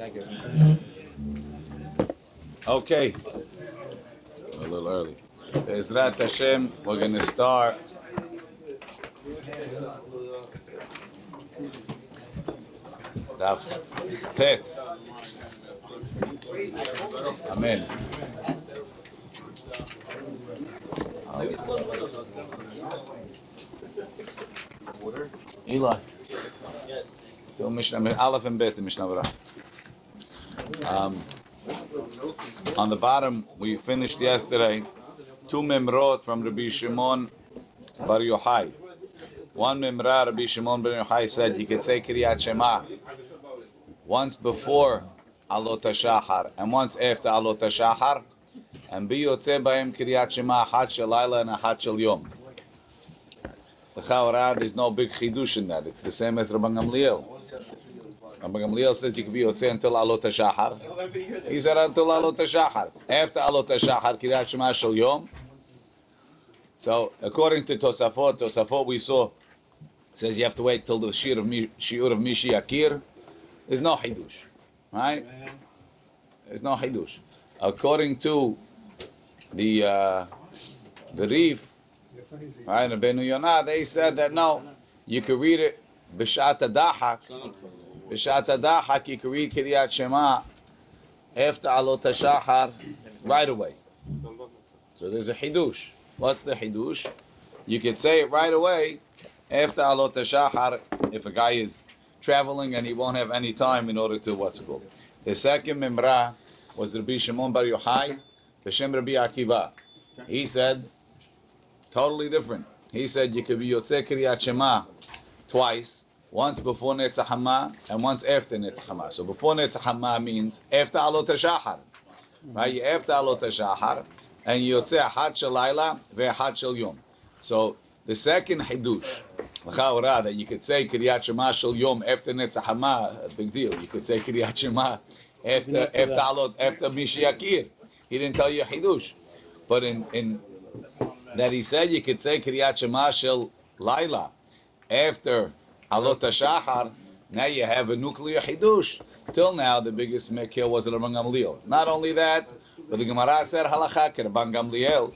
Thank you. Mm-hmm. Okay. A little early. Bezrat Hashem, we're going to start. Daf Tet. Amen. Eli. Yes. Do Mishnah, Aleph and Bet, Mishnah Berurah. Um, on the bottom, we finished yesterday two memrot from Rabbi Shimon Bar Yochai. One memra, Rabbi Shimon Bar Yochai said he could say Kriyat Shema once before Alot HaShachar and once after Alot HaShachar, and be yotze b'hem Kriyat Shema achat shel and achat shel yom. L'chaora, there's no big chidush in that. It's the same as Rabban Gamliel. Rabban Gamliel says you can be yotze until Alot HaShachar. He said until Alot HaShachar. After Alot HaShachar, Kriyat Shema shel yom. So according to Tosafot, Tosafot we saw says you have to wait till the shiur of shiur of Mishi Akir. There's no hidush, right? There's no hidush. According to the uh, the Rif, right, the Benu Yonah, they said that no, you could read it b'shat dahak, could read Kiryat Shema after right away. So there's a hidush. What's the hidush? You could say it right away after Alot HaShachar if a guy is traveling and he won't have any time in order to what's called. The second memra was Rabbi Shimon Bar Yochai, B'Shem Rabbi Akiva. He said, totally different. He said you could be Yotzei Kriyat Shema twice, once before Netzach Hama and once after Netzach Hama. So before Netzach Hama means after Alot HaShachar. Right? You After Alot HaShachar, and Yotzei Achat Shel Laila ve'Achat Shel Yom. So the second Hidush, L'chaora, that you could say Kriyat Shema Shel Yom after Netzach Hama, big deal. You could say Kriyat Shema after after Alot after Mishiakir. He didn't tell you Hidush, but in in that he said you could say Kriyat Shema Shel Laila after Alot HaShachar. Now you have a nuclear Hidush. Till now, the biggest mekil was Rabban Gamliel. Not only that, but the Gemara said halacha Rabban Gamliel,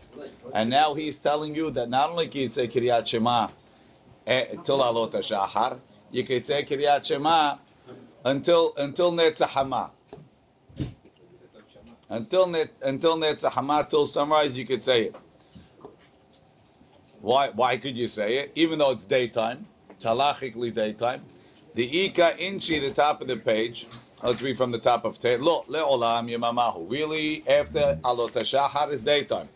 and now he's telling you that not only can you say Kriyat Shema eh, till Alot HaShachar, you could say Kriyat Shema until until Netzach Hama. Until net, until Netzach Hama, till sunrise, you could say it. Why why could you say it? Even though it's daytime, halachically daytime. The Ika Inchi, the top of the page. Let's read from the top of Te. Lo le'olam yemamahu. Really, after Alot HaShachar is daytime.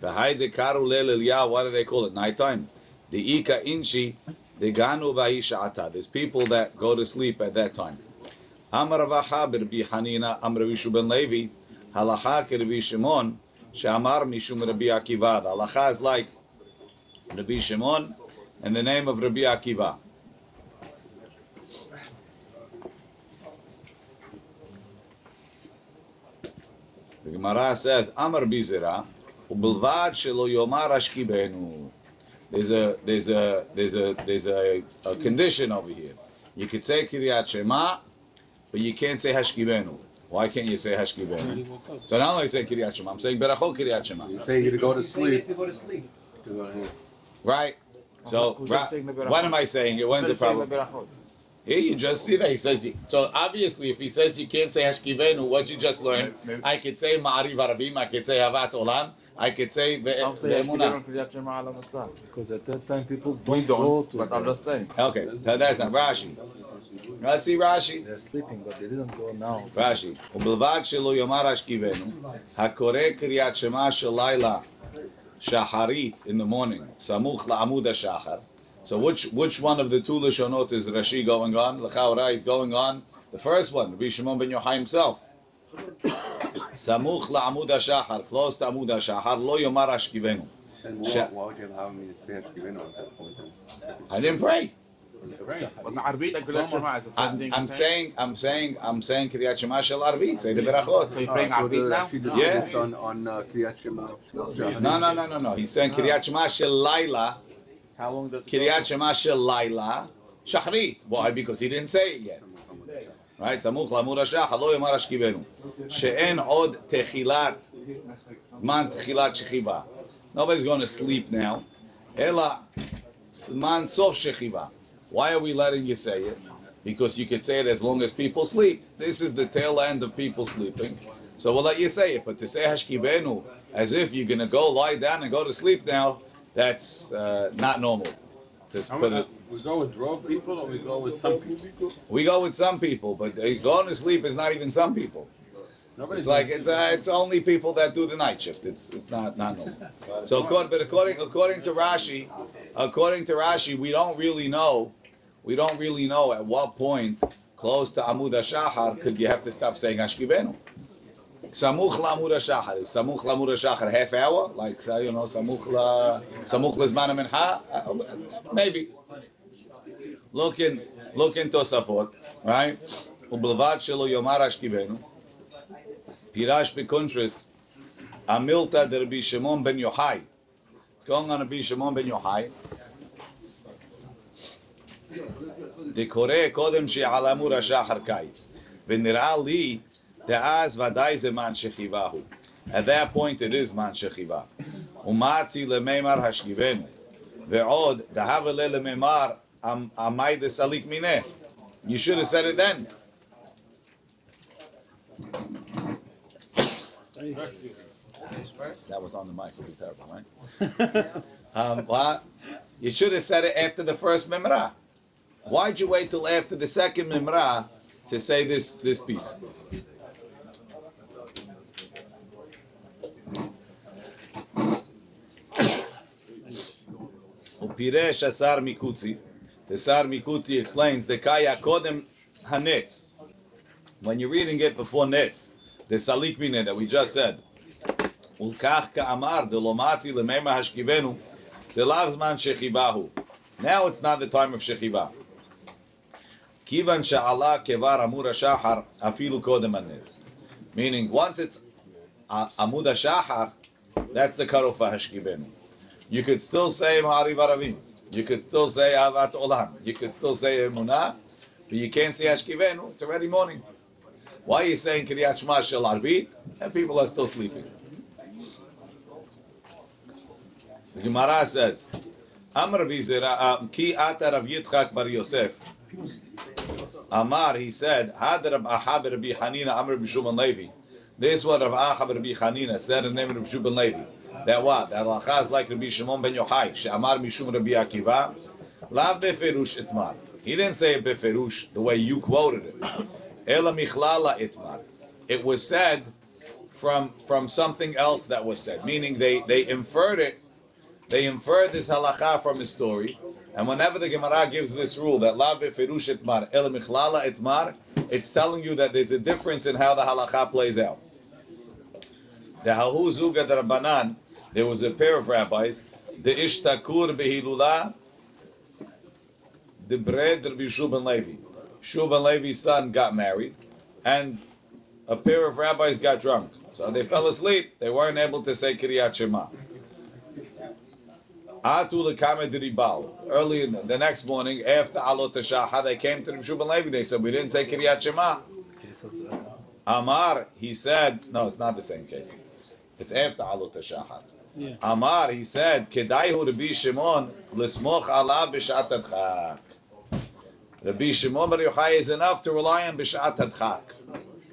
The Haide Karu Le'Lilya, what do they call it? Nighttime. The Ika Inchi, the Ganu Va'isha'ata. There's people that go to sleep at that time. Amar Ravacha Rabbi Hanina, Amar Rabbi Ben Levi, Halacha Rabbi Shimon, Shamar Mishum Rabbi Akiva. Halacha is like Rabbi Shimon and the name of Rabbi Akiva. The Gemara says, Amar Bizera, Ubelvad Shelo Yomar Ashkibenu. There's a there's a there's a there's a, a condition over here. You could say Kiryat Shema, but you can't say Hashkibenu. Why can't you say Hashkibenu? So not only say Kiryat Shema, I'm saying Berachot Kiryat Shema. You say you to go to sleep. To go to sleep. To go to- Right? So, Who's ra- saying the Berachot? what am I saying? here? When's the problem? Here you just see that he says. You, so obviously, if he says you can't say Hashkivenu, what you just learned, I could say Ma'ariv Aravim, I could say Havat Olam, I could say Ve- Some say Ve'emunah. Kriyat Shema ala Maslah. Because at that time people don't, We go don't, to but I'm bed. just saying. Okay, so that's not Rashi. Let's see Rashi. They're sleeping, but they didn't go now. Rashi. ובלבד שלא יאמר השכיבנו, הקורא קריאת שמע של לילה shacharit in the morning, samuch la'amud shachar. So which which one of the two lishonot is Rashi going on? L'chaura is going on. The first one, Rabbi Shimon ben Yochai himself. Samuch la'amud shachar, close to amud shachar, lo yomar ashkivenu. Why would you allow me to say ashkivenu at that point? I didn't pray. But Ma'arbit and Kriyat Shema is the same I'm, thing. I'm you're saying, I'm saying, I'm saying Kriyat Shema shel Arvit. Say the berachot. So you're Uh, praying go to Arbit now? actually the Yeah. students on, on uh, Kriyat Shema. No, no, no, no, no. He's saying Kiryat Shema shel Laila, How long does it Kiryat Shema shel Laila, Shachrit. Why? Because he didn't say it yet. Right? סמוך לעמוד השחר, לא יאמר השכיבנו. שאין עוד תחילת, זמן תחילת שכיבה. Nobody's going to sleep now. אלא זמן סוף שכיבה. Why are we letting you say it? Because you could say it as long as people sleep. This is the tail end of people sleeping. So we'll let you say it. But to say hashkibenu as if you're going to go lie down and go to sleep now, that's uh, not normal. Just put it- We go with drove people or we go with some people? we go with some people, but going to sleep is not even some people. Nobody's It's like it's uh, it's only people that do the night shift. It's it's not not normal. So, according, but according according to Rashi, according to Rashi, we don't really know, we don't really know at what point close to Amud Shahar could you have to stop saying Ashkivenu. Samuch la Shahar is Samuch Lamud Shahar half hour, like you know Samuch La Samuch in ha uh, maybe. Look in look in Tosafot, right? Ublevad Shelo Yomar Ashkivenu. Pirash Bekuntris Amilta Derbi Shimon Ben Yochai. It's going on to be Shimon Ben Yochai. דקורא קודם שעל אמור השחר קאי. ונראה לי, דאז ודאי זה מן שכיבה הוא. At that point it is מן שכיבה. ומעצי למימר השכיבנו. ועוד, דהבה לה למימר, עמי דסליק מיניה. You should have said it then. That was on the mic. It'd be terrible, right? um, what? You should have said it after the first mimra. Why'd you wait till after the second Mimra to say this, this piece? Upiresh Asar Mikutzi. The Sar Mikutzi explains the Kaya Kodem Hanetz. When you're reading it before Netz, the Salik Mine that we just said. Ulkach Ka'amar, the Lomati Lemema Hashkivenu, the Lavzman shechivahu. Now it's not the time of Shechivah. Kivan she'ala kevar amura shahar afilu kodem. Meaning, once it's amud shahar, that's the cutoff for Hashkibenu. You could still say Ma'ari Aravim. You could still say Avat Olam. You could still say Emuna, but you can't say Hashkivenu. It's already morning. Why are you saying Kiryat Shema Shel Arbit? And people are still sleeping. The Gemara says, Amr Bizera, um, Ki Ata Rav Yitzchak Bar Yosef. Amar, he said, Had Rav Ahab Rabbi Hanina Amar B'Shuban Levi. This is what Rav Ahab Rabbi Hanina said in the name of Rabbi Shuban Levi. That what? That Halacha is like Rabbi Shimon ben Yochai, She'amar Mishum Rabbi Akiva, La Beferush Itmar. He didn't say Beferush the way you quoted it. Ela Michlala Itmar. It was said from from something else that was said, meaning they, they inferred it they infer this halacha from a story, and whenever the Gemara gives this rule that la befirush etmar el michlala etmar, it's telling you that there's a difference in how the halacha plays out. The hahu zuga Rabbanan, there was a pair of rabbis, the ishtakur behilula, the bread Rabbi Shuban Levi. Shuban Levi's son got married, and a pair of rabbis got drunk. So they fell asleep. They weren't able to say Kiryat Shema. Atu lekame ribal. Early in the, the next morning, after Alot Shahar, they came to the Shuban Levi. They said, "We didn't say Kiryat Shema." Uh, Amar, he said, "No, it's not the same case. It's after Alot Shahar." Yeah. Amar, he said, "Kedaihu Rabbi Shimon lismoch alav b'shat adchak." Rabbi Shimon Bar Yochai is enough to rely on b'shat adchak.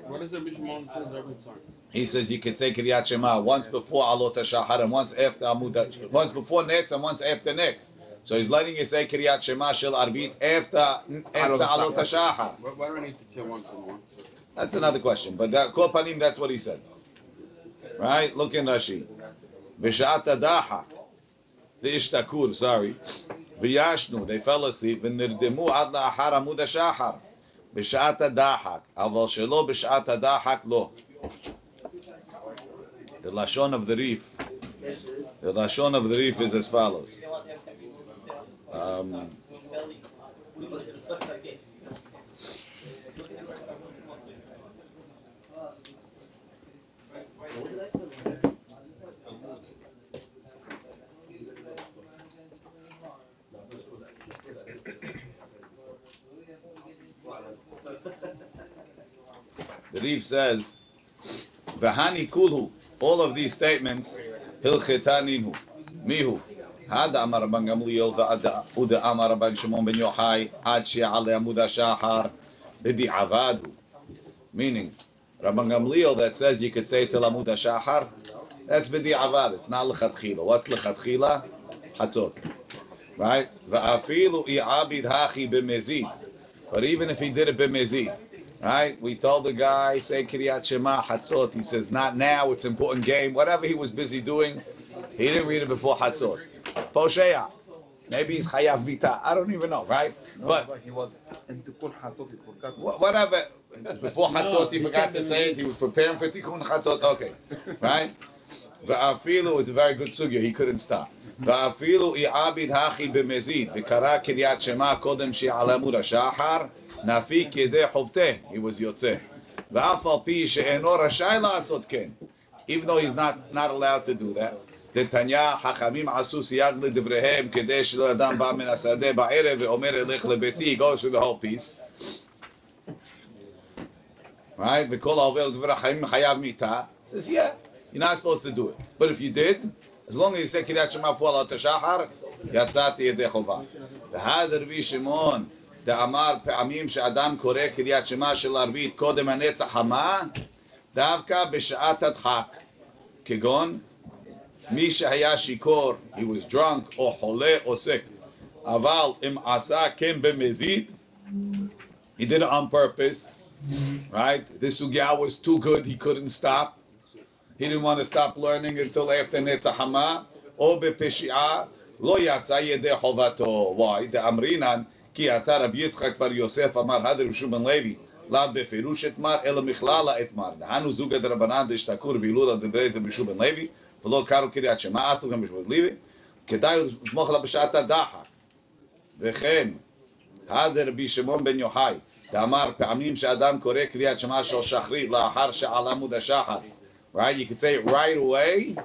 What is it Bishmon says every time? He says you can say Kiryat Shema once before Alot HaShahar and once after Amud, once before Netz and once after Netz. So he's letting you say Kiryat Shema Shel Arbit after after Alot HaShahar. Why, why do I need to say once and once? That's another question, but that Kol Panim, that's what he said. Right? Look in Rashi. B'shat Adaha, the Ishtakur, sorry. V'yashnu, they fell asleep. V'nirdemu ad la'achar Amud HaShahar. B'shat Adahak. Aval shelo Adahak lo. The lashon of the Rif. The lashon of the Rif is as follows. Um, The Rif says, V'hani kulhu, all of these statements, hilchetaninu, mihu, had Amar Rabban Gamliel v'ad Amar Rabban Shimon ben Yochai ad she'ale Amud HaShachar b'di'avadu. Meaning, Rabban Gamliel that says you could say till Amud HaShachar, that's b'di'avad, it's not l'chatchila. What's l'chatchila? Hatzot. Right? V'afilu i'abid hachi b'mezid. But even if he did it b'mezid, right? We told the guy, say Kiryat Shema, Hatzot. He says, not now, it's important game. Whatever he was busy doing, he didn't read it before Hatzot. Posheya. Maybe he's Chayav Bita. I don't even know, right? No, But he was into Kul Hasot, he forgot. whatever. Before Hatzot, he forgot to say it. He was preparing for Tikkun Hatzot. Okay, right? Va'afilu was a very good sugya. He couldn't stop. Mm-hmm. Va'afilu i'abid hachi b'mezid. V'kara kiryat shema kodem she'ala amud hashachar. Nafi kedeh hobteh. He was yotzeh. Va'af al pi she'eno rashay la'asot ken. Even though he's not, not allowed to do that. דתניא חכמים עשו סייג לדבריהם כדי שלא אדם בא מן השדה בערב ואומר אלך לביתי, he goes through the whole piece. Right? וכל העובר לדבר החיים חייב מיתה. says, yeah, you're not supposed to do it. But if you did, as long as you say קריאת שמע פועל עד השחר, יצאתי ידי חובה. והד רבי שמעון, דאמר פעמים שאדם קורא קריאת שמע של ערבית קודם הנצח חמה, דווקא בשעת הדחק. כגון מי שהיה שיכור, he was drunk, או חולה או sick, אבל אם עשה כן במזיד, he did it on purpose, right? This sugya was too good, he couldn't stop. He didn't want to stop learning until after Netzach Hama, או בפשיעה, לא יצא ידי חובתו. Why? דאמרינן, כי אתה רבי יצחק בר יוסף אמר, הדר רבי בן לוי, לאו בפירוש אתמר, אלא מכללה אתמר. דהנו זוגא דרבנן דשתקור בהילולה דברי רבי בן לוי, ולא קראו קריאת שמע, אף גם בשבות לוי, כדאי לסמוך לה בשעת הדחק. וכן, הדר רבי שמעון בן יוחאי, דאמר פעמים שאדם קורא קריאת שמע של שחרית לאחר שעל עמוד השחר. Right? You could say it right away,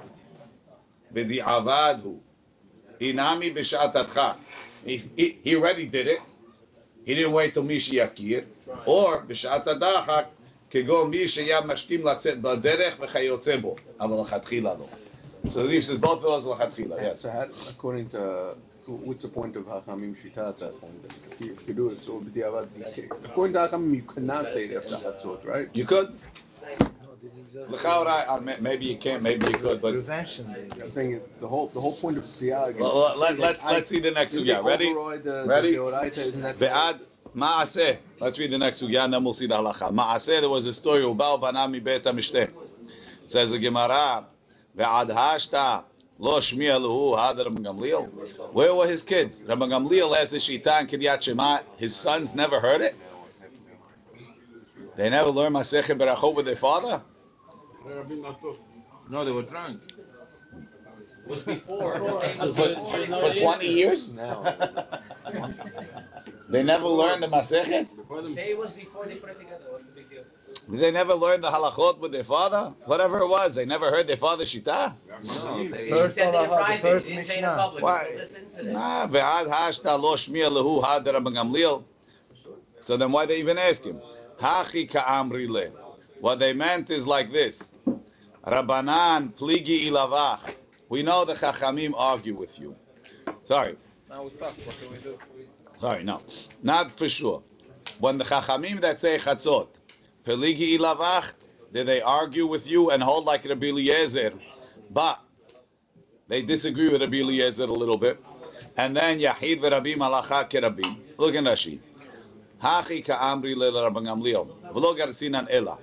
בדיעבד הוא. אינמי בשעת הדחק. He, he, he already did it. He didn't wait till מי שיכיר. or בשעת הדחק, כגון מי שהיה משכים לצאת לדרך וכיוצא בו. אבל לכתחילה לא. So the Reef says both of those are לכתחילה, yes. So how, according to, what's the point of Hachamim Shita at that point? If you, if you do it, so b'diavad, according to Hachamim, you cannot say it after Hatzot, right? You could. Maybe you can't, maybe you could, but I'm saying the whole the whole point of siyag. Well, let, us let's see the next sugya. Ready? Ready? Ve'ad ma'aseh. Let's read the next sugya, and then we'll see the halacha. Ma'aseh. There was a story. Ubal banami beit hamishte. Says the Gemara. Ve'ad hashta. Lo shmiya lehu had Rabban Gamliel. Where were his kids? Rabban Gamliel has the shita in Kiryat Shema. His sons never heard it. They never learned Masechet Berachot with their father. Rabbi Matok. No, they were drunk. Was before. For, for 20 years? No. They never learned the Masechet? Before. Say it was before they put it together. What's the big deal? They never learned the halachot with their father? Whatever it was, they never heard their father's shita? No, they, First he said it in halacha, the private. first he didn't say it in Mishnah. public. Why? Until this incident. Nah, ve'ad hashta lo shmiya lehu had Rabban Gamliel. So then why they even ask him? Hachi ka'amri le. What they meant is like this. Rabbanan pligi ilavach. We know the Chachamim argue with you. Sorry. Now we stop. What can we do? Sorry, no. Not for sure. When the Chachamim that say chatzot, peligi ilavach, did they argue with you and hold like Rabbi Eliezer? But they disagree with Rabbi Eliezer a little bit. And then Yahid v'Rabbi Malacha kerabim. Look in Rashi. Hachi ka'amri le Rabban Gamliel. V'lo garsinan ela.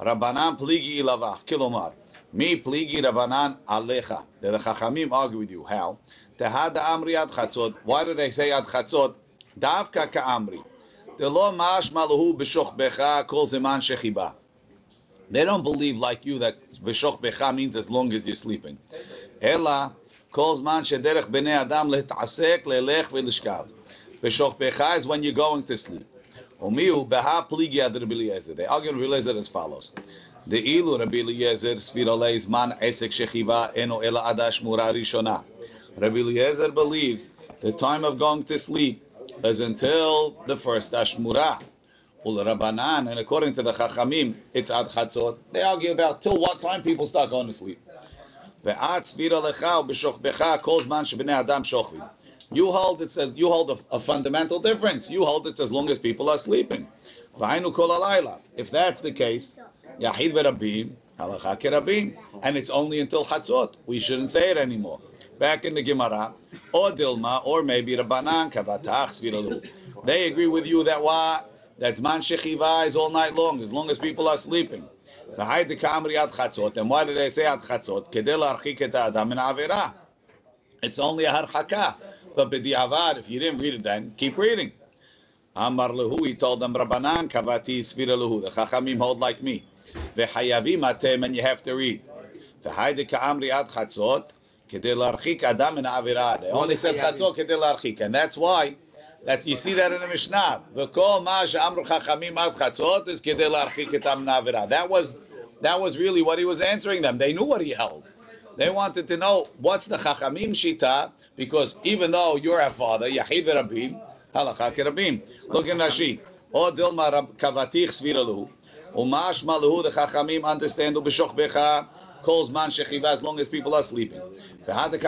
Rabbanan pligi ilavach. Kilomar. Mi pligi Rabbanan alecha. The Chachamim argue with you. How? Tehad amri ad chatzot. Why do they say ad chatzot? Davka ka'amri. Delo mash malahu b'shoch becha kol zeman shechiba. They don't believe like you that b'shoch becha means as long as you're sleeping. Ela kol zman shederech b'nei adam letasek lelech v'lishkav. B'shoch becha is when you're going to sleep. Umiu beha pligi ad. They argue with Eliezer as follows. The ilu Rabbi Eliezer svira leizman esek shechiva eno ela adash mura rishona. Rabbi Eliezer believes the time of going to sleep is until the first Ashmura. Ul-Rabbanan, and according to the Chachamim, it's ad chatzot. They argue about till what time people start going to sleep. Ve'at kol zman shebnei adam shochvim. You hold it says you hold a, a fundamental difference. You hold it as long as people are sleeping. If that's the case, yachid ve'rabim halacha kerabim, and it's only until chatzot. We shouldn't say it anymore. Back in the Gemara, or Dilma, or maybe Rabbanan kavatach sviralu. They agree with you that what that zman shechiva is all night long, as long as people are sleeping. The hayde kamri ad chatzot, and why do they say ad chatzot? Kedel archik et adam min avera. It's only a harchaka. But b'diavad, if you didn't read it then, keep reading. Amar lehu, he told them, Rabbanan kavati svira lehu. The chachamim hold like me. V'hayavim atem, and you have to read. V'hayde ka'amri ad chatzot, kedei larchik adam min avera. They only said chatzot kedei larchik, and that's why. That's you see that in the Mishnah. V'kol ma she'amru chachamim ad chatzot is kedei larchik etam min avera. That was that was really what he was answering them. They knew what he held. They wanted to know what's the Chachamim Shita, because even though you're a father, Yahid Rabim, Halacha Kerabim. Look in Rashi. O Dilma Kavatich Sviralu. Umash maluhu the chachamim understand ubishoch becha calls man shechiva as long as people are sleeping. Why do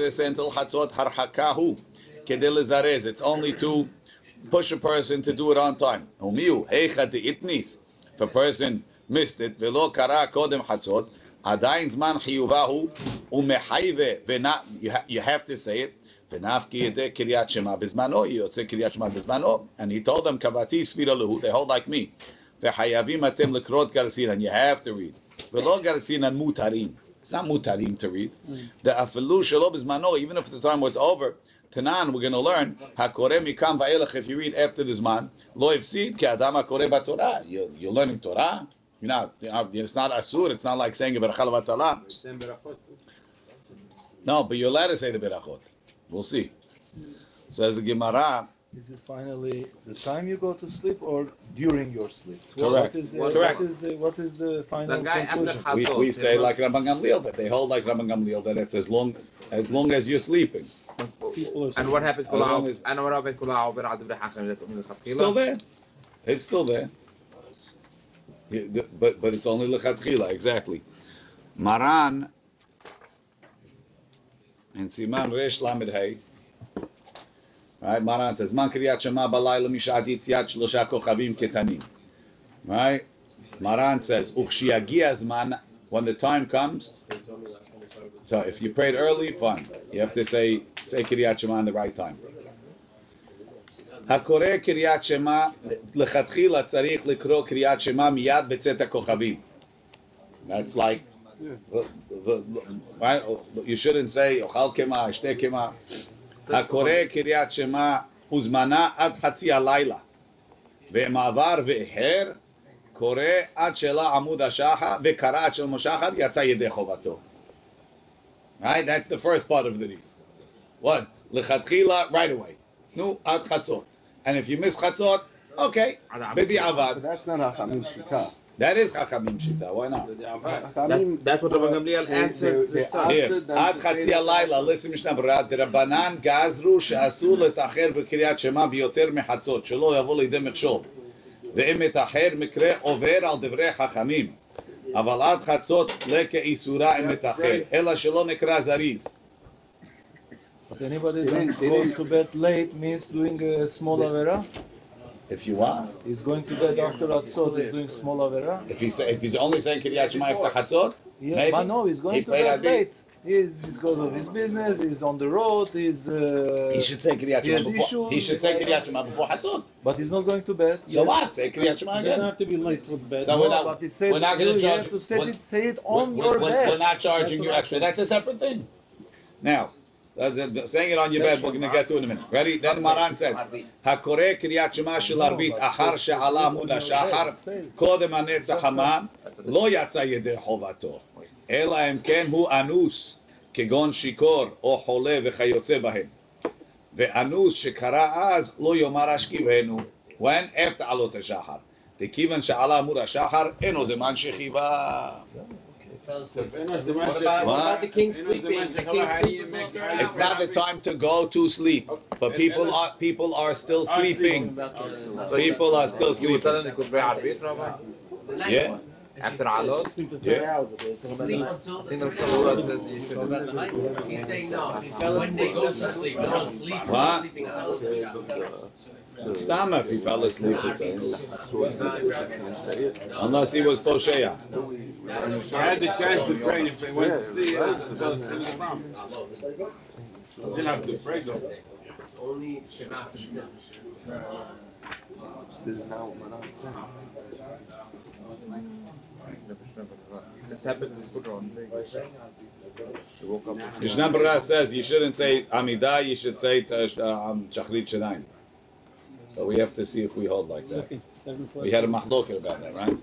they say until chatzot harhakahu? Kedel It's only to push a person to do it on time. Umiu heicha itnis. If a person missed it, velo kara kodem chatzot. Adain zman chiyuvahu umehayve vena. You have to say it. And he told them, Kavati Svira They hold like me. V'chayavim atem lekrot garsinan. You have to read. V'lo garsinan mutarim. It's not mutarim to read. Mm. The afilu shalom is mano. Even if the time was over, Tanan, we're going to learn Hakore mikam va'elach. If you read after this man, lo ifsid ki adam hakore. You're learning Torah. You're not. It's not asur. It's not like saying a berachal v'atalah. No, but you're allowed to say the berachot. We'll see. Says the Gemara. Is this finally the time you go to sleep or during your sleep? Correct. What is the, Correct. What is the, what is the final the conclusion? We, we say like Rabban Gamliel that they hold like Rabban Gamliel that it's as long as long as you're sleeping. And what happened to Lao? And what happened to Lao? Still there. It's still there. But but it's only lechatchila exactly. Maran and Siman Resh Lamed Hay. Right, Maran says, "Man kriyat shema balayla mishat yitziat shlosha kochavim ketanim." Right, Maran says, "Uchshiyagia zman." When the time comes, so if you prayed early, fine. You have to say say kriyat shema in the right time. הקורא קריאת שמע, לכתחילה צריך לקרוא קריאת שמע מיד בצאת הכוכבים. That's like, right? you shouldn't say, אוכל קמח, אשתה קמח. הקורא קריאת שמע הוזמנה עד חצי הלילה. ומעבר ואיחר, קורא עד שאלה עמוד השחר, וקרא עד שלמה שחר, יצא ידי חובתו. Right? That's the first part of the reason. What? לכתחילה, right away. נו, עד חצות. And if you miss okay, But b'di'avad. that's not Hachamim Shita. That is Chachamim Shita. Why not? That's, that's what Rabbi Gamliel answered. Here, they answered Ad Chatzi Alayla, listen Mishnah Berurah, דרבנן גזרו שאסור לתאחר בקריאת שמע ביותר מחצות, שלא יבוא לידי מכשול. ואם מתאחר מקרה עובר על דברי חכמים. אבל עד חצות לקה איסורה אם מתאחר, אלא שלא נקרא זריז. But anybody that goes to bed late means doing a small avera? If you want. He's going to bed after Atzot. He's doing small avera. If he's, if he's only saying Kiryat Shema after Chatzot, Yeah, Maybe. but no, he's going He to bed Adi. late. He's because of his business. He's on the road. He's. Uh, he should say Kiryat he Shema has before, he should say Kiryat Shema before Chatzot. But he's not going to bed. So yet. what? Say Kiryat Shema It doesn't have to be late with bed. So No, we're not, but he said we're not you, going to you have to say it, say it on we're, your we're, bed. we're not charging That's you extra. That's a separate thing. Now, the- the- saying it on your bed, we're going to get to in a minute. Ready? Then Maran says, הקורא קריאת שמע של ערבית אחר שעלה עמוד השחר, קודם הנצח המן, לא יצא ידי חובתו, אלא אם כן הוא אנוס, כגון שיכור או חולה וכיוצא בהם. ואנוס שקרא אז, לא יאמר השכיבנו. when? after עלות השחר. דכיוון שעלה עמוד השחר, אינו זמן שכיבה. What about, what about the king sleeping? The king sleeping It's not the time to go to sleep, but people are people are still sleeping. People are still sleeping. them to be Arabic, Rabbi? The night Yeah, one. After Alot? yeah. I think the third Torah says you should. He's saying no. When they go to sleep, they don't sleep. so What? Sleeping the Shabbat. Stama if he fell asleep, it's a- can't say it. unless he was posheya. I had the chance to pray if they went to sleep. That's still the problem. Still have to pray though. Only Shabbat. This is not what Manan said. This happened in Qur'an. He woke up. Mishnah Berurah says you shouldn't say Amidah, you should say Tash- um, Shachrit Shadayim. So we have to see if we hold like that. We had a mahloket about that, right?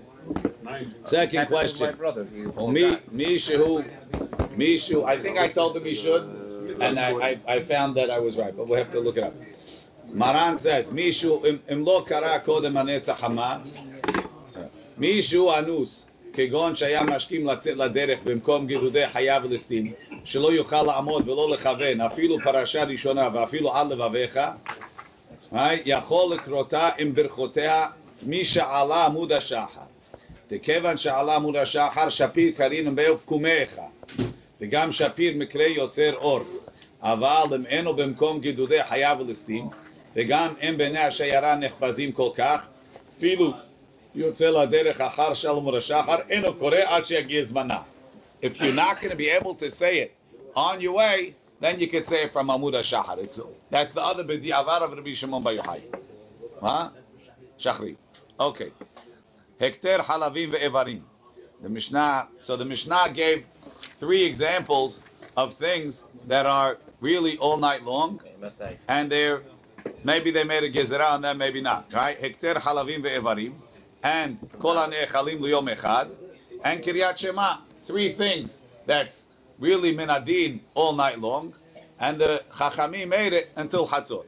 Nice. Second Happened to My question. brother. He Well, me, me, Shehu, me, Shehu, I think I told him he should, and I, I, I found that I was right, but we'll have to look it up. Maran says, מישהו, אם- אם לא קרא קודם הנצח חמה, מישהו אנוס, כגון שהיה משכים לצאת לדרך במקום גידודי חייו וליסטים, שלא יוכל לעמוד ולא לכוון, אפילו פרשה ראשונה ואפילו על לבביך, right? יכול לקרותה עם ברכותיה מי שעלה עמוד השחר. וכיוון שעלה עמוד השחר, שפיר קרין באוף קומך, וגם שפיר מקרה יוצר אור. אבל אם אינו במקום גידודי חייו וליסטים, וגם אם בני השיירה נחפזים כל כך, אפילו יוצא לדרך אחר של עמוד השחר, אינו קורא עד שיגיע זמנה. If you're not going to be able to say it on your way, then you could say it from Amud HaShachar. It's, that's the other b'di'avar of Rabbi Shimon Bar Yochai. Huh? Shachri. Okay. Hekter halavim ve'evarim. The Mishnah, so the Mishnah gave three examples of things that are really all night long, and they're, maybe they made a gezerah on them, maybe not, right? Hekter halavim ve'evarim, and kol ha'ne'echalim liyom echad, and Kiryat Shema. Three things that's really minadin all night long, and the Chachamim made it until Chatzot.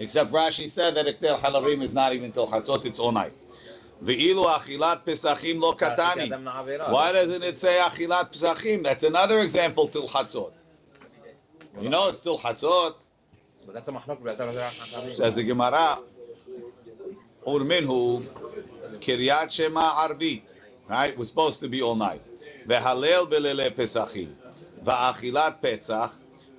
Except Rashi said that Hekter halavim is not even till Chatzot, it's all night. Ve'ilu achilat pesachim lo katani. Why doesn't it say achilat pesachim? That's another example till Chatzot. You know it's still Chatzot. But that's a machlok. that's a- Says the Gemara, Urminhu, Kiryat Shema Arbit. Right? We're supposed to be all night. Vehalel belele Pesachim. Va'achilat Pesach.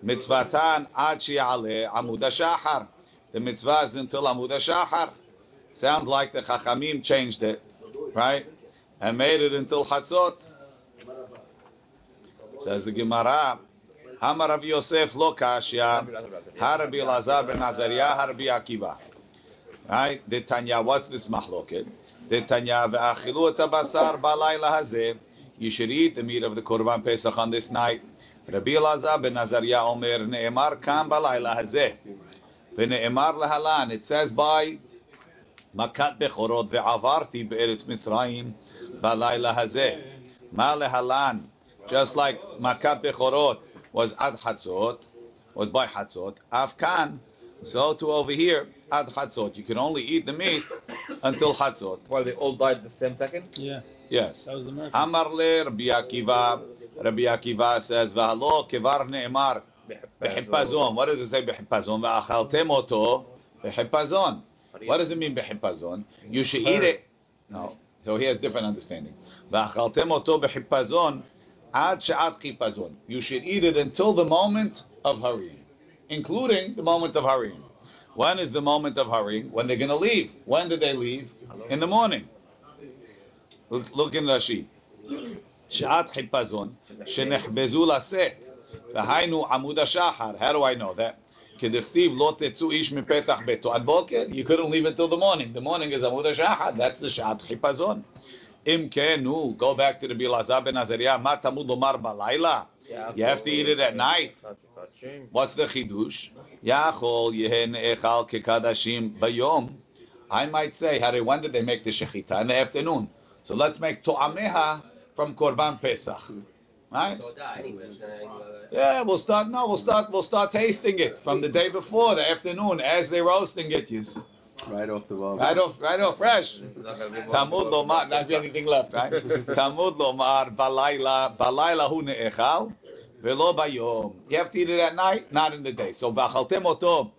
Mitzvatan ad shi'ale Amud HaShachar. The mitzvah is until Amud HaShachar. Sounds like the Chachamim changed it. Right? And made it until Chatzot. Says the Gemara, Hamar Rav Yosef lo kashya. Harabi Elazar ben Azariah, Harabi Akiva. Right? The Tanya, what's this mahloket? The Tanya, ve'achilu et basar balayla hazeh. You should eat the meat of the Korban Pesach on this night. Rabbi Elazar ben Azariah Omer, ne'emar kam balayla hazeh. Ve'ne'emar lahalan. It says by Makat bechorot ve'avarti be'eretz Mitzrayim balayla hazeh. Ma lehalan. Just like Makat bechorot was ad Hatzot, was by Hatzot. Afkan, so to over here, ad Hatzot. You can only eat the meat until Hatzot. Why they all died the same second? Yeah, Yes. that was the miracle. Amar le Rabbi Akiva. Rabbi Akiva says, "V'halo kevar ne'emar behipazon." What does it say behipazon? V'achaltem oto behipazon. What does it mean behipazon? You should eat it. No. So he has different understanding. V'achaltem oto behipazon ad she'at chipazon. You should eat it until the moment of hurrying, including the moment of hurrying. When is the moment of hurrying? When they're going to leave. When did they leave? In the morning. Look, in Rashi. Shat chipazon, shenechbezu laset. V'hainu amud shahar. How do I know that? Kedichtiv lo tetzu ish mipetach beto ad boker. You couldn't leave until the morning. The morning is amud shahar. That's the shat chipazon. Im kenu. Go back to the Bilazar ben Azariah. Ma tamud lomar balayla. You have to eat it at night. What's the chidush? Yachol yehen echal kekadashim bayom. I might say, Harry, when did they make the shechita? In the afternoon. So let's make to'ameha from Korban Pesach. Right? So die anyways. Yeah, we'll start. No, we'll start. We'll start tasting it from the day before, the afternoon, as they're roasting it. You, s- Right off the wall. Right off, right off, fresh. It's not gonna be more- Talmud lomar, not be anything left, right? Talmud lomar, balayla, balayla hu ne'echal, velo bayom. You have to eat it at night, not in the day. So v'achaltem oto,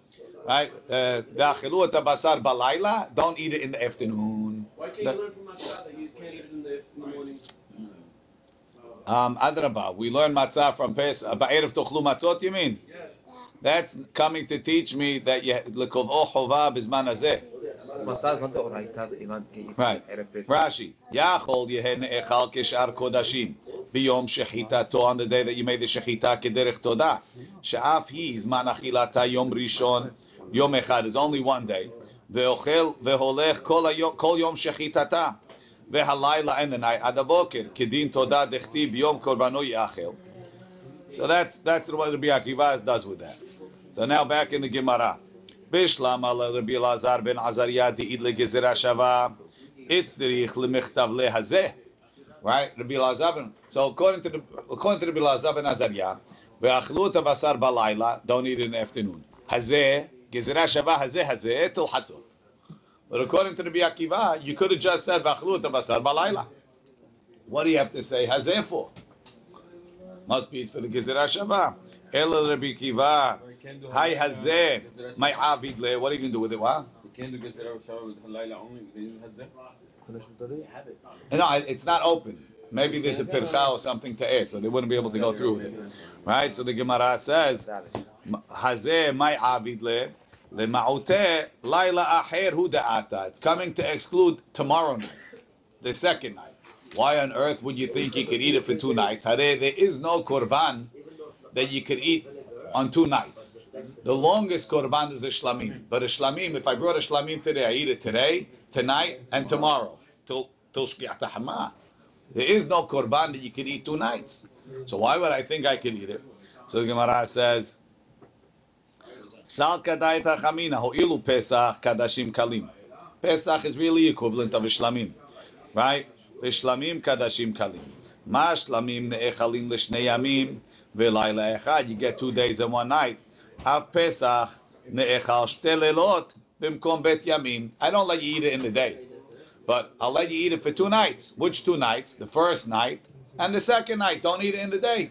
right? Uh, V'achelu et basar balayla, don't eat it in the afternoon. Why can't you learn from matzah that you can't eat it in the, in the morning? Um, Adrabah, we learn matzah from Pesach. Ba'erev tochlu matzot, you mean? Yeah. That's coming to teach me that you lekov'o chova bizman hazeh. Matzah is not the oraita that you Right. Rashi, Yachol yehen echal kishar kodashim, biyom shechitato, on the day that you made the shechita kederech todah, she'af hi zman achilata yom rishon, yom echad, is only one day, ve'ochel ve'holech kol hayom- kol yom shechitata, ve'halayla and the ad aboker, kedin todah dechti biyom korbano yachel. So that's, that's what Rabbi Akiva does with that. So now back in the Gemara. Bishlam ala Rabbi Elazar ben Azariah di'id legezerah shava. Itzrich lemichtav lehazeh. Right? Rabbi Elazar ben. So according to the according to Rabbi Elazar ben Azariah, ve'achlu et basar balayla. Don't eat in the afternoon. Hazeh gezerah shava hazeh hazeh till hatzot. But according to Rabbi Akiva, you could have just said ve'achlu et basar balayla. What do you have to say hazeh for? Must be it's for the gezerah shava. El Rabbi Akiva. Hi hazeh. My avid le. What are you going to do with it? What? You can't do Gezerah Shava with Halayla only. You can have that. No, it's not open. Maybe there's a pircha or something to air, so they wouldn't be able to go through with it. Right? So the Gemara says, Hazeh my avid le, It's coming to exclude tomorrow night, the second night. Why on earth would you think you could eat it for two nights? There is no korban that you could eat on two nights. The longest korban is a shlamim. But a shlamim, if I brought a shlamim today, I eat it today, tonight, and tomorrow till till. There is no korban that you could eat two nights. So why would I think I could eat it? So the Gemara says, Sal kadai tachamina ho'ilu Pesach kalim. Pesach is really equivalent of a shlamim, right? V'shlamim kadashim kalim. Ma shlamim ne'echalim l'shnei yamim v'layla echad. You get two days and one night. Av Pesach ne'echal shte lelot b'mkom bet yamim. I don't let you eat it in the day. But I'll let you eat it for two nights. Which two nights? The first night and the second night. Don't eat it in the day.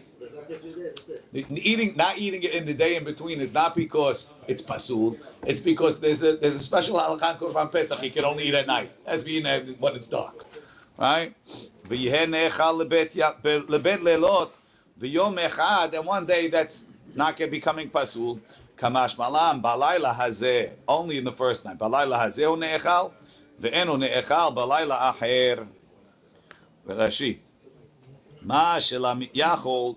Eating, not eating it in the day in between is not because it's pasul. It's because there's a there's a special halakha korban pesach you can only eat at night. That's being uh, when it's dark, right? And one day that's not going to be coming pasul. Kamash malam only in the first night. Balayla hazeh ne'echal ve'enu ne'echal balayla acher. Rashi. Ma shelam yachol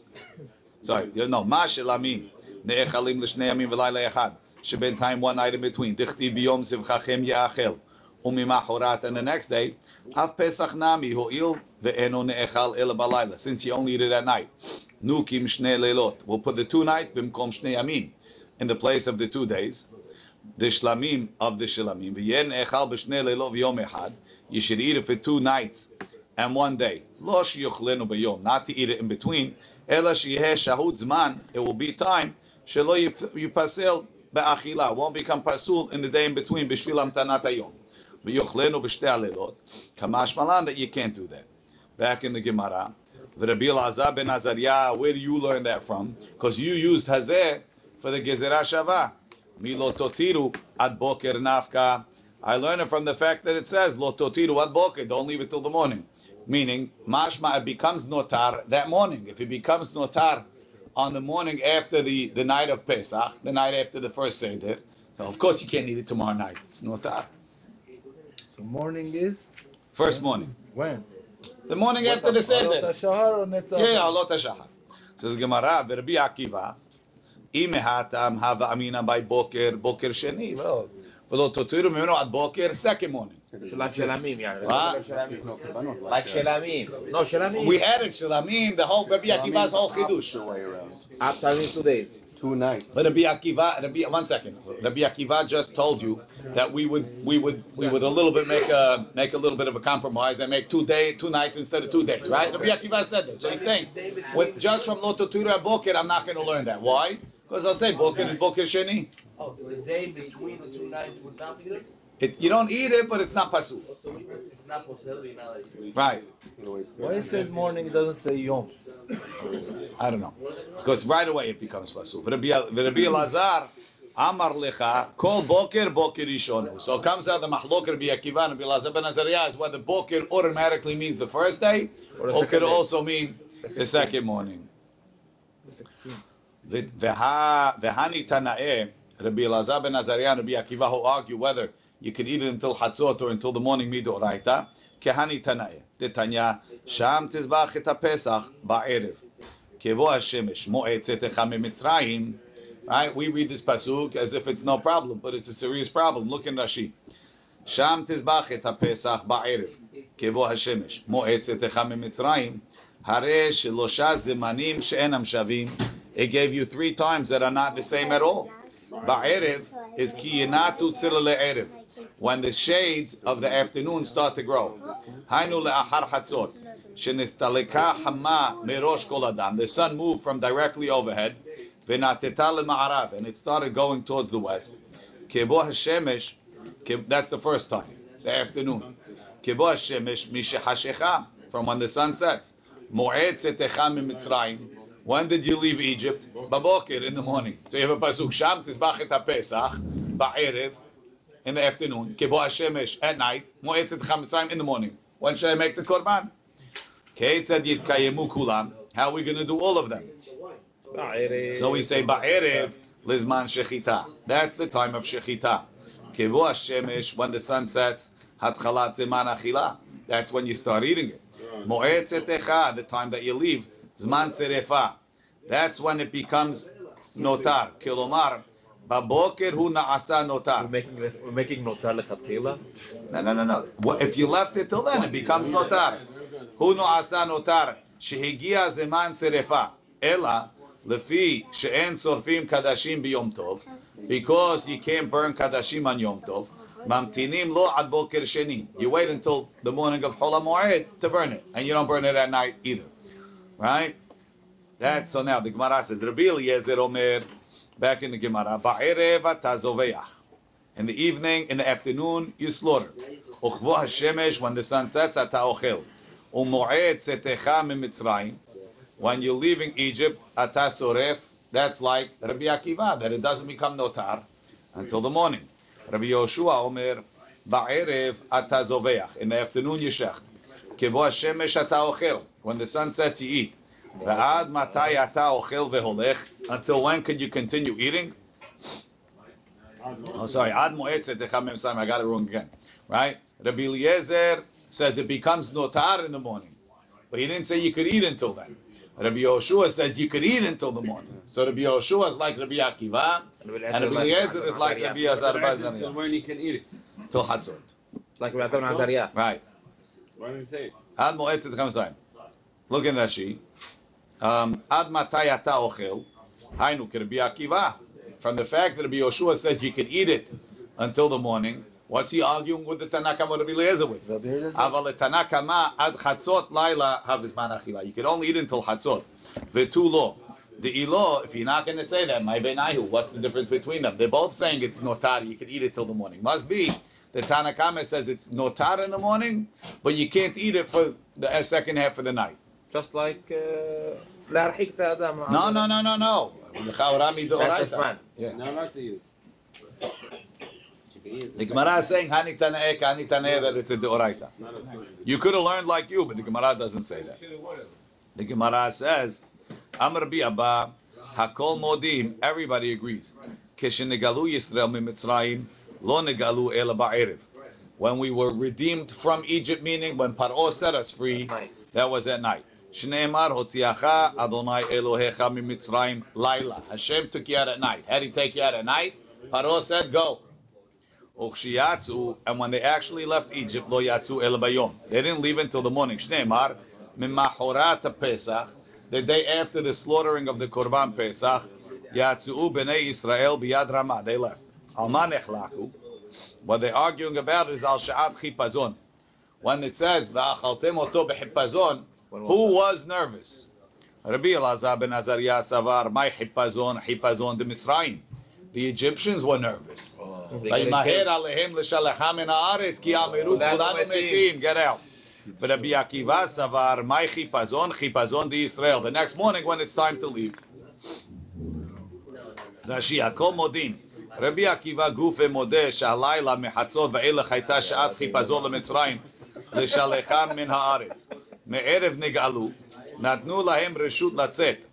Sorry, no, ma shelamim ne'echalim l'shnei yamim v'layla echad. Shebentime one night in between. Dichti biyom zivchachem ya'achel. Umimachorat and the next day. Av pesach nami ho'il ve'eno ne'echal el balayla. Since you only eat it at night. Nukim shnei leilot. We'll put the two nights bimkom shnei yamim in the place of the two days. The shlamim of the shlamim. V'yen echal b'shnei leilot v'yom echad. You should eat it for two nights and one day. Lo sheyochlenu b'yom. Not to eat it in between. Ela shahud zman. It will be time. Shelo yipasel be'achila. Won't become pasul in the day in between. B'shvil amtanat hayom. V'yochlenu b'shtei alelot. Kamash malan that you can't do that. Back in the Gemara. The Rabbi ben Azariah, where do you learn that from? Because you used hazeh for the gezerah shava. Milototiru ad boker nafka. I learn it from the fact that it says lo totiru ad boker. Don't leave it till the morning. Meaning, mashma it becomes notar that morning. If it becomes notar on the morning after the, the night of Pesach, the night after the first Seder, so of course you can't eat it tomorrow night. It's notar. So morning is First morning. when? The morning after the Alot Seder. HaShahar or Netzach? Yeah, yeah, Alot HaShachar. Says Gemara, Rabbi Akiva, אם הטעם הווה אמינא by בוקר, בוקר שני, ולא. ולא תותירו ממנו עד בוקר, second morning. Like shelamim, yeah. What? There's no Like that. Uh, shelamim. No, shelamim. We added Shalamim, the whole Rabbi Akiva's whole chidush. way around. After two days. Two nights. But Rabbi Akiva, Rabbi, one second. Rabbi Akiva just told you that we would, we would, we would a little bit make a, make a little bit of a compromise and make two day, two nights instead of two days, right? Rabbi Akiva said that. So he's saying, with just from Lototura and Boker, I'm not going to learn that. Why? Because I'll say Boker is Boker Sheni. Oh, so the day between the two nights would not be good? It, you don't eat it, but it's not pasul. Right. Why it says morning, it doesn't say yom? I don't know. Because right away it becomes pasul. Rabbi Elazar, Amar lecha, kol boker boker ishonu. So it comes out the mahlok Rabbi Akiva and Rabbi Elazar ben Azariah is whether boker automatically means the first day, Or or could also mean the second morning. The- Veha- Vehani Tanae, Rabbi Elazar ben Azariah and Rabbi Akiva who argue whether you can eat it until Hatzot or until the morning midoraita. Kehani Tanae, Titanya, Sham tizbach et Pesach ba'erev. Kevo Hashemesh, mo'etzetecha mitzrayim. Right? We read this pasuk as if it's no problem, but it's a serious problem. Look in Rashi. Sham tizbach et Pesach ba'erev. Kevo Hashemesh, mo'etzetecha mitzrayim. Hare shelosha zemanim she'enam shavim. It gave you three times that are not the same at all. Ba'erev is ki yinatu tzil le'erev. When the shades of the afternoon start to grow. The sun moved from directly overhead. And it started going towards the west. That's the first time. The afternoon. From when the sun sets. When did you leave Egypt? Babokir, in the morning. So you have a pasuk. Sham tizbach et ha-pesach. Ba'erev. In the afternoon. Kebo hashemesh. At night. Mo'ed tzetecha mitzrayim. In the morning. When should I make the korban? Keitzad yitkayemu kulam. How are we going to do all of them? So we say ba'erev lizman shechita. That's the time of shechita. Kevo hashemesh when the sun sets. Hatchalat zeman achila. That's when you start eating it. Moed tzetecha, the time that you leave. Zman serefa. That's when it becomes notar. Kilomar. Baboker hu naasa We're notar. making we're making notar lechatchila. No, no, no, no. What- If you left it till then, it becomes notar. Hu noasa notar. Shehigia zeman serefa. Ela. Lefi she'en sorfim kadashim biyom tov. Because you can't burn kadashim on Yom Tov. Mamtinim lo ad boker sheni. You wait until the morning of Hol HaMoed to burn it, and you don't burn it at night either, right? That so now the Gemara says Rabbi Eliezer Omer back in the Gemara ba'erev atazoveach. In the evening, in the afternoon, you slaughter. Uchvo hashemesh when the sun sets ata ochel. Umoed tzetecha mimitzrayim. When you're leaving Egypt, ata soref. That's like Rabbi Akiva that it doesn't become notar until the morning. Rabbi Yoshua Omer, Ba'erev ata zoveach. In the afternoon you shecht. Kevo hashemesh ata ochel. When the sun sets, you eat. Va'ad matai ata ochel veholech. Until when can you continue eating? Oh, sorry. Ad moetzet echamem saim. I got it wrong again. Right? Rabbi Eliezer says it becomes notar in the morning. But he didn't say you could eat until then. Rabbi Yoshua says you could eat until the morning. So Rabbi Yoshua is like Rabbi Akiva, and Rabbi Eliezer is like Rabbi Azar Until Bazariah. when you can eat it. Till Chatzot. Like Rabbi Atam Azariah. Right. Why didn't say it? Ad moetzet echamem saim. Look in Rashi. Um, ad ochel, akiva. From the fact that Rabbi Yoshua says you can eat it until the morning, what's he arguing with the Tanakama Rabbi Leizer with? Aval Tanakama ad chatzot laila havizman achila. You can only eat until chatzot. The two law. The ilo, if you're not going to say that, my benahu, what's the difference between them? They're both saying it's notar, you can eat it till the morning. Must be the Tanakama says it's notar in the morning, but you can't eat it for the uh, second half of the night. Just like uh, להרחיק את האדם. No, no, no, no, no. לכאורה That's מדאורייתא. הזמן. Yeah. No, not to you. The Gemara is saying hani taneh, hani taneh, that it's a deoraita. Not up to you. You could have learned like you, but the Gemara doesn't say that. The Gemara says, Amr bi Abba, Hakol Modim, everybody agrees. Kishinegalu Yisrael mi Mitzrayim, lo negalu ela ba'erev. When we were redeemed from Egypt, meaning when Paro set us free, Night. that was at night. Shneimar hotziacha Adonai Elohecha mi Mitzrayim laila. Hashem took you out at night. How did he take you out at night? Paro said, go. Ukshiyatzu, and when they actually left Egypt, lo yatzu el bayom. They didn't leave until the morning. Shneimar, mimachorat Pesach, the day after the slaughtering of the Korban Pesach, yatzu bnei Israel biyad Ramah. They left. Alma nechlaku. What they're arguing about is al sha'at chipazon. When it says va'achaltem oto b'chipazon, who was nervous? Rabbi Elazar ben Azariah savar, my chipazon, chipazon de Misraim. The Egyptians were nervous. וימהר עליהם לשלחם מן הארץ, כי אמרו כולנו מתים. Get out. ורבי עקיבא סבר, מהי חיפזון? חיפזון דישראל. The next morning when it's time to leave. רש"י, הכל מודים. רבי עקיבא גופה מודה שהלילה מחצות ואילך הייתה שעת חיפזון למצרים, לשלחם מן הארץ. מערב נגאלו, נתנו להם רשות לצאת.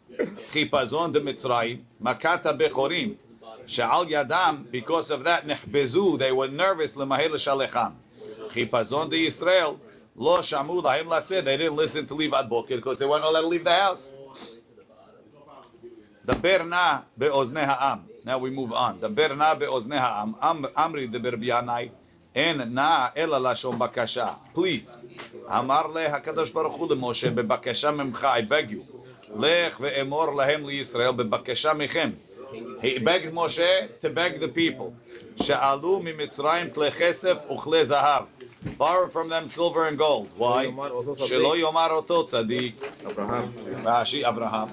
חיפזון דמצרים, מכת הבכורים, שעל ידם, because of that, נחבזו, they were nervous למהר לשלחם. חיפזון דישראל, לא שמעו להם לצאת, they didn't listen to leave עד בוקר, because they weren't allowed to leave the house. דבר נא באוזני העם. Now we move on. דבר נא באוזני העם. אמ- אמרי דבר בינאי, אין נא אלא לשון בקשה. Please. אמר לה הקדוש ברוך הוא למשה, בבקשה ממך, I beg you. לך ואמור להם לישראל, בבקשה מכם. He begged Moshe to beg the people. שעלו ממצרים כלי כסף וכלי זהב. Borrow from them silver and gold. Why? שלא יאמר אותו צדיק. אברהם. רש"י אברהם,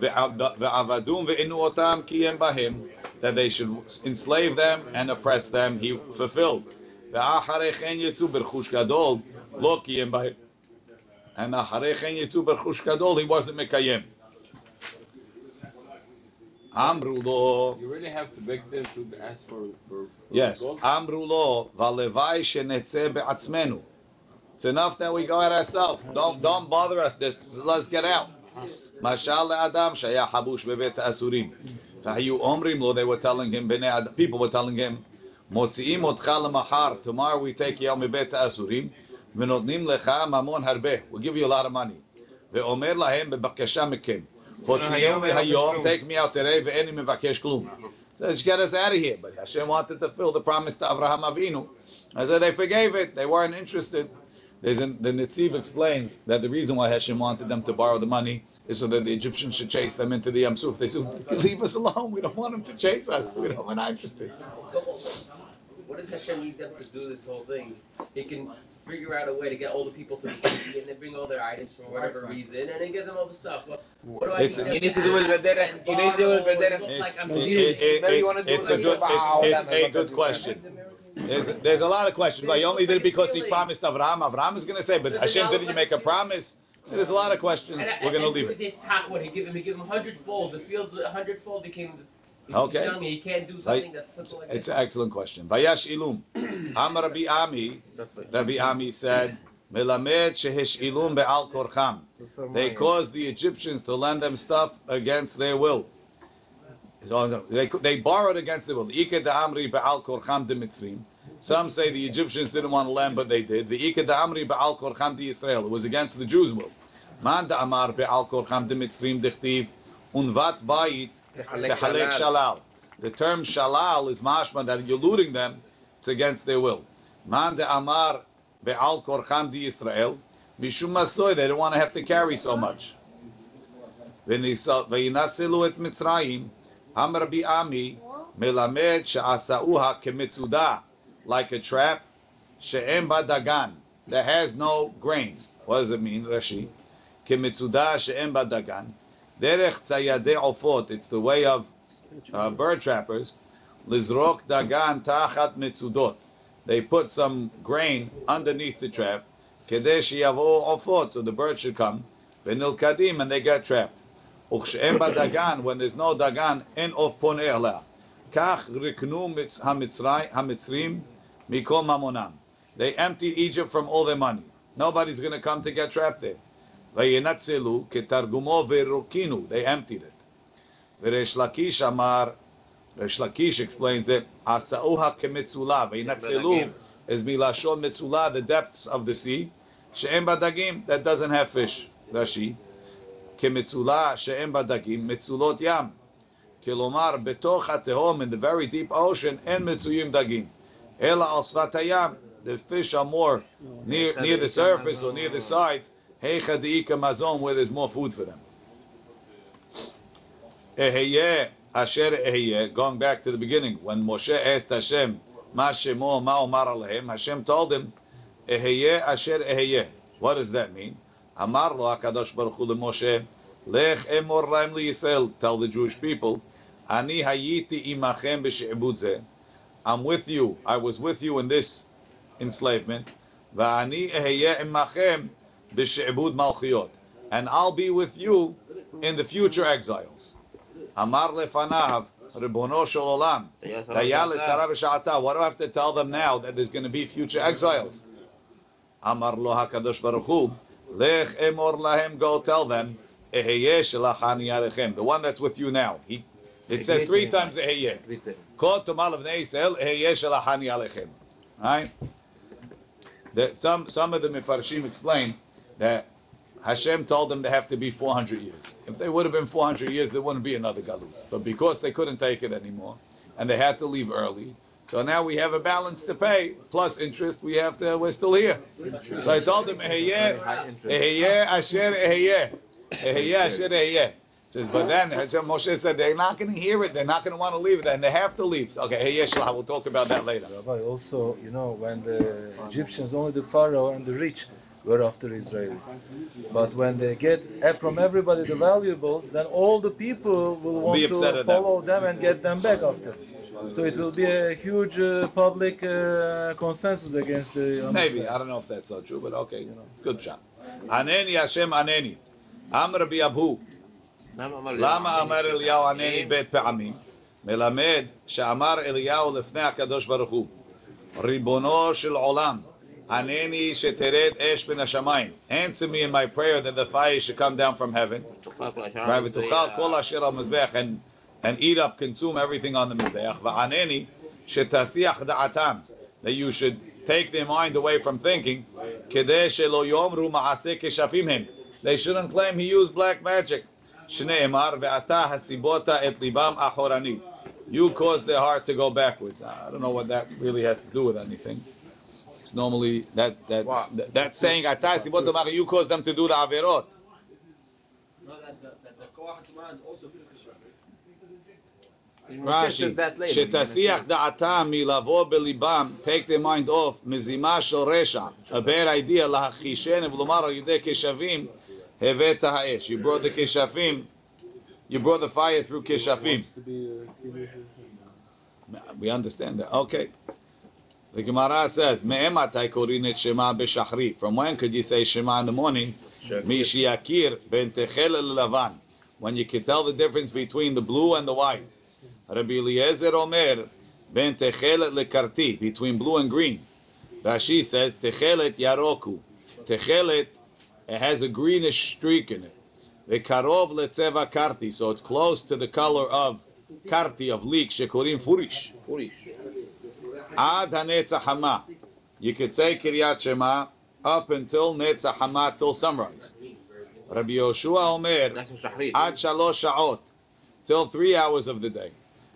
ועבד- ועבדום ועינו אותם כי הם בהם, that they should enslave them and oppress them, he fulfilled. ואחרי כן יצאו ברכוש גדול, לא כי הם בהם. And אחרי כן יצאו ברכוש גדול, he wasn't מקיים. אמרו לו, You really have to beg them to ask for, for, for yes, gold? אמרו לו, והלוואי שנצא בעצמנו. It's enough that we go at ourselves. Don't, don't bother us. Just, let's get out. משל לאדם שהיה חבוש בבית האסורים. והיו אומרים לו, they were telling him, בני אדם, people were telling him, מוציאים אותך למחר, tomorrow we take you מבית האסורים, ונותנים לך ממון הרבה, we give you a lot of money. ואומר להם, בבקשה מכם, הוציאו מהיום, take me out today, ואיני מבקש כלום. So just get us out of here. But Hashem wanted to fulfill the promise to Abraham Avinu. And so they forgave it. They weren't interested. There's an, the Netziv explains that the reason why Hashem wanted them to borrow the money is so that the Egyptians should chase them into the Yam Suf. They said, leave us alone. We don't want them to chase us. We don't, we're not interested. What does Hashem need them to do this whole thing? He can figure out a way to get all the people to the city and then bring all their items for whatever reason and then give them all the stuff. What, what do I It's- need You need to to do it ask? bederech. You need to do it bederech. It's, like I'm it- it- it's- it's a good, it's, it's a good question. There's, there's a lot of questions. But he only did it because he promised Abraham. Abraham is going to say, but Hashem, didn't you make a promise? There's a lot of questions. And, We're going to leave it. It's hot what he give him. He gave him hundredfold. The field a hundredfold became. He's Okay. telling me he can't do something that's simple like It's this. an excellent question. Vayash ilum. Amar Rabbi Ami. Rabbi Ami said, Melamed shehesh ilum be'al korcham. They caused the Egyptians to lend them stuff against their will. So they, they borrowed against their will. Ike da amri be'al korcham de mitzrim. Some say the Egyptians didn't want to lend, but they did. The Ike da amri be'al korcham de Israel. It was against the Jews' will. Man da amar be'al korcham de mitzrim dichtiv. Unvat bayit tehalek shalal. The term shalal is mashma that you're looting them. It's against their will. Man de amar be'al korcham di Israel. Mishum masoy, they don't want to have to carry so much. וינסלו את מצרים, אמר רבי עמי, מלמד שעשאוה כמצודה, like a trap, שאין בה דגן, that has no grain. What does it mean, Rashi? כמצודה שאין בה דגן. Derech tzayadei ofot. It's the way of uh, bird trappers. Lizrok dagan tachat mitzudot. They put some grain underneath the trap. Kedesh yavo ofot. So the bird should come. Venil kadim, and they get trapped. Ukshem dagan. When there's no dagan, en of pon erla. Kach riknu hamitzrim mikol mamonam. They empty Egypt from all their money. Nobody's going to come to get trapped there. Vayenatzelu ketargumo verokinu. They emptied it. Resh Lakish Amar, Resh Lakish explains it. Asauha kemetzula. Vayenatzelu is milashon metzula, the depths of the sea. She'em badagim, that doesn't have fish. Rashi. Kemetzula she'em badagim, metzulot yam. Kilomar betoch atehom, in the very deep ocean, en metzuyim dagim. Ela al the fish are more near near the surface or near the sides. היכא דאיכא מזון, where there's more food for them. אהיה אשר אהיה, going back to the beginning, when Moshe asked Hashem, מה שמו, מה אומר עליהם, Hashem told him, אהיה אשר אהיה. What does that mean? אמר לו הקדוש ברוך הוא למשה, לך אמור להם לישראל, tell the Jewish people, אני הייתי עמכם בשעבוד זה, I'm with you. I was with you in this enslavement. ואני אהיה עמכם b'she'ibud malchiyot, and I'll be with you in the future exiles. Amar lefanav, ribono shel olam, What do I have to tell them now that there's going to be future exiles? Amar lo hakadosh baruch hu, lech emor lahem, go tell them, the one that's with you now. He, it says three times eheyeh. Right? The, some some of the mifarshim explain that Hashem told them they have to be 400 years. If they would have been 400 years, there wouldn't be another Galut. But because they couldn't take it anymore, and they had to leave early, so now we have a balance to pay plus interest. We have to. We're still here. So I told them, "Eheyeh, eheyeh, asher asher eheyeh." It says, but then Hashem Moshe said they're not going to hear it. They're not going to want to leave. Then they have to leave. Okay, hey, Yeshua, we'll talk about that later. Rabbi, also, you know, when the Egyptians, only the Pharaoh and the rich were after Israelis. But when they get eh, from everybody the valuables, then all the people will want Be upset to at them. follow them and get them back after. So it will be a huge uh, public uh, consensus against the. Am Maybe Yisrael. I don't know if that's so true, but okay, you know, it's good shot. Aneni Hashem Aneni. Am Rabbi Abu. למה אמר אליהו ענני בית פעמים? מלמד שאמר אליהו לפני הקדוש ברוך הוא, ריבונו של עולם, Aneni sheteret esh ben hashamayim. Answer me in my prayer that the fire should come down from heaven. Right? And, and eat up, consume everything on the mizbeach. Va'aneni shetasiach da'atam. That you should take their mind away from thinking. Kedeh shelo yomru ma'aseh keshafim him. They shouldn't claim he used black magic. Shneimar ve'ata hasibota et libam achorani. You caused their heart to go backwards. I don't know what that really has to do with anything It's normally that that that, that saying, "אתה הסיבות אמר," you caused them to do the averot. רש"י, שתסיח דעתם מלבוא בליבם, take their mind off, מזימה של רשע, a bad idea, להכחישן ולומר על ידי כשבים, הבאת האש. You brought the כשפים, you brought the fire through כשפים. Wants to be a- We understand that. Okay. the Gemara says, "Me'ematai korin et Shema b'shachrit." From when could you say Shema in the morning? Mishiyakir ben techel lavan. When you can tell the difference between the blue and the white. Rabbi Eliezer Omer ben techel lekarti between blue and green. Rashi says techelet yaroku. Techelet it has a greenish streak in it. The karov letzeva karti, so it's close to the color of karti of leek shekorim furish. Ad hanetzach hama. You could say Kiryat Shema up until Netzach hama till sunrise. Rabbi Yoshua Omer ad shalosh shaot till three hours of the day.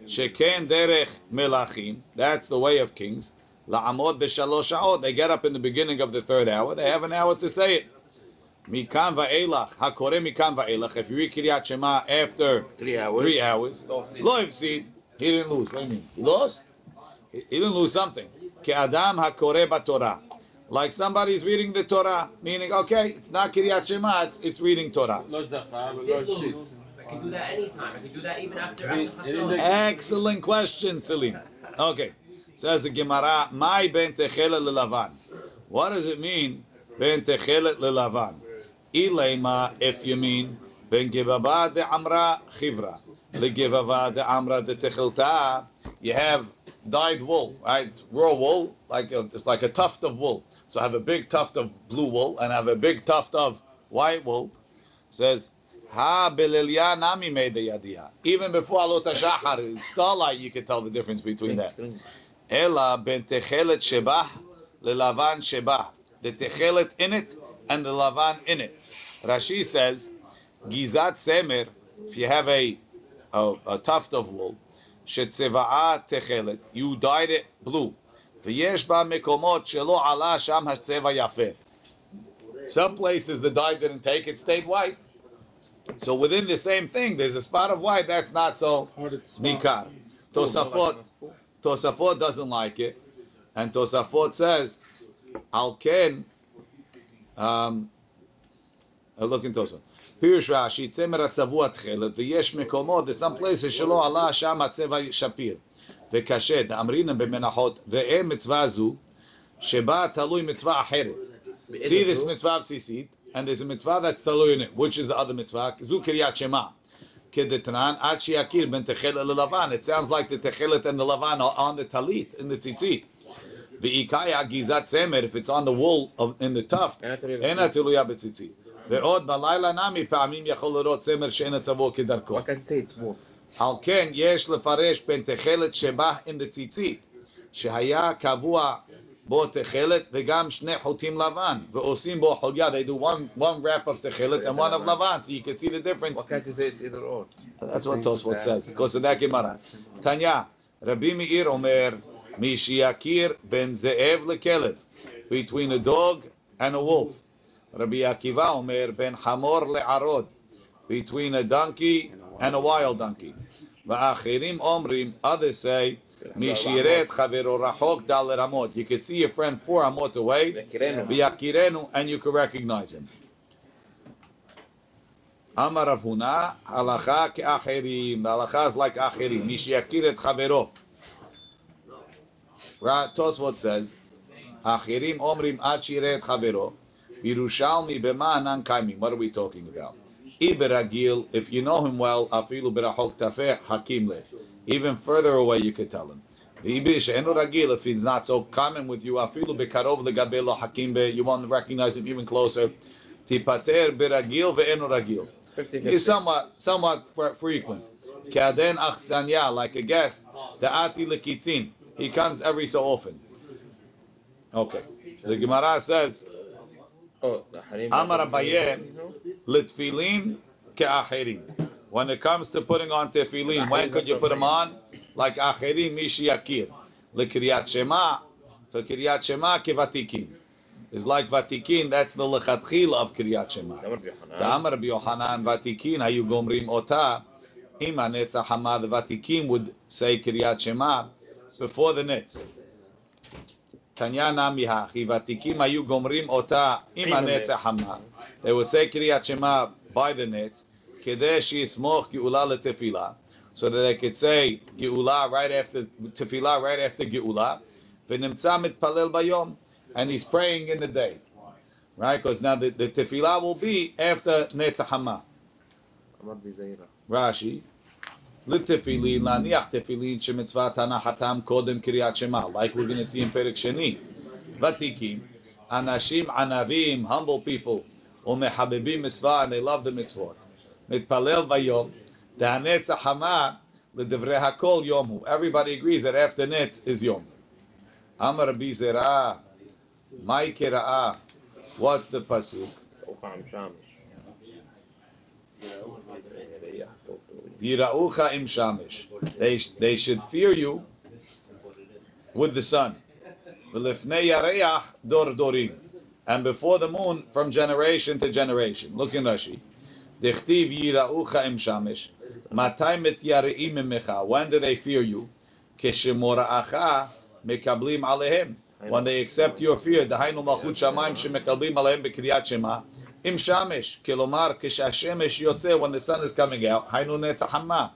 Sheken derech melachim. That's the way of kings. La'amod b'shalosh shaot. They get up in the beginning of the third hour. They have an hour to say it. Mikan va'elach. Hakore mikan va'elach. If you read Kiryat Shema after Three hours. three hours, lo. He didn't lose. What do you mean? He lost? He didn't lose something. Ke'adam. Like somebody is reading the Torah, meaning, okay, it's not Kiryat Shema, it's, it's reading Torah. Can do that anytime. I can do that even after, Excellent question, Selim. Okay. Says the Gemara, My ben techelet lelavan. What does it mean, ben techelet lelavan? Ilema, if you mean, ben de amra chivra. Le de amra de techelta. You have dyed wool, right? Raw wool, like a, it's like a tuft of wool. So I have a big tuft of blue wool and I have a big tuft of white wool. Says, Ha belilya nami made the. Even before alot hashachar, starlight, you could tell the difference between that. Ela ben shebah lelavan shebah. The techelet in it and the lavan in it. Rashi says, gizat semer. If you have a a, a tuft of wool, you dyed it blue. V'yesh ba mekomot shelo ala sham hatzeva yafeh. Some places the dye didn't take; it stayed white. So within the same thing, there's a spot of white that's not so mikar. Tosafot, Tosafot doesn't like it, and Tosafot says, "Al ken." Um, look in Tosafot. פירוש רש"י, צמר הצבוע תכלת, ויש מקומות, there's some places שלא עלה שם הצבע שפיר. וקשה, דאמרינן במנחות, ראה מצווה זו, שבה תלוי מצווה אחרת. See this mitzvah b'sisit, and there's a mitzvah that's taloy in it. Which is the other mitzvah? Zu kiryat shema. Kedetran ad shiakir ben techelet lelavan. It sounds like the techelet and the lavan are on the talit in the tzitzit. V'ikaya gizat semer. If it's on the wool of in the tuft, אין התלוי אין התלויה בציצית. ועוד בלילה נמי פעמים יכול לראות צמר שאין הצבו כדרכו. Why can't you say it's both? על כן יש לפרש בין תכלת שבא in the ציצית, שהיה קבוע בו תכלת וגם שני חוטים לבן, ועושים בו חוליה, they do one, one wrap of תכלת and one of לבן, so you can see the difference. Why can't you say it's either or? That's what Tosfot says, because of that Gemara. Tanya, Rabbi Meir אומר, מי שיכיר בין זאב לכלב, between a dog and a wolf. Rabbi Akiva Omer, Ben Hamor Le'arod, between a donkey and a wild donkey. Va'achirim Omrim, others say, Mishiret Chavero Rahok Dal Ramot. You could see your friend four Amot away, V'yakirenu, and you could recognize him. Amar Rav Huna, halacha ke'achirim. The halacha is like achirim. Mishiyakir et chavero. Tosfot says, achirim omrim ad shire. Yerushalmi b'ma'anan kaimim. What are we talking about? Iberagil, if you know him well, afilu berachok tafeh hakim le. Even further away, you could tell him. V'ibish enu ragil, if he's not so common with you, afilu bekarov legabe lo hakim be. You won't recognize him even closer. Tipater beragil ve'enu ragil. He's somewhat, somewhat frequent. Kaden achsanya, like a guest. Da'ati lekitzin. He comes every so often. Okay. The Gemara says, Amar Abaye litfilin ke'acherim. When it comes to putting on tefillin, when could you put them on? Like acherim mishi yakir. L'kiryat shema, for kiryat shema kevatikin. It's like vatikin, that's the lechatchil of kiryat shema. The Amar Yohanan vatikin, hayu gomrim ota, ima netzah hamad vatikin would say kiryat shema before the nitz. Ayu Gomrim Ota Hama. They would say Kriyat Shema by the net, Kedesh Yismoch Geula Letefillah, so that they could say Geula right after Tefillah, right after Geula, V'nimtza Mitpalel Bayom, and he's praying in the day. Right? Because now the, the Tefillah will be after Netzah Hama. Rashi. לתפילין, להניח תפילין שמצוות הנחתם קודם קריאת שמע, like we're going to see in פרק שני. ותיקים, אנשים ענבים, humble people, ומחבבים מצווה, and they love the מצוות. מתפלל ביום, דהנץ החמה, לדברי הכל יום הוא. Everybody agrees that after נץ is יום. אמר רבי זרעה, מהי קראה? What's the pasuk? Yiraucha im shamish. They they should fear you with the sun. And before the moon, from generation to generation. Look in Rashi. Dichtiv yiraucha im shamish. Matay mit yareim. When do they fear you? Mekablim alehem. When they accept your fear, the Hainu Malchut shemekablim alehem shema. עם שמש, כלומר כשהשמש יוצא, when the sun is coming out, היינו נצח חמה.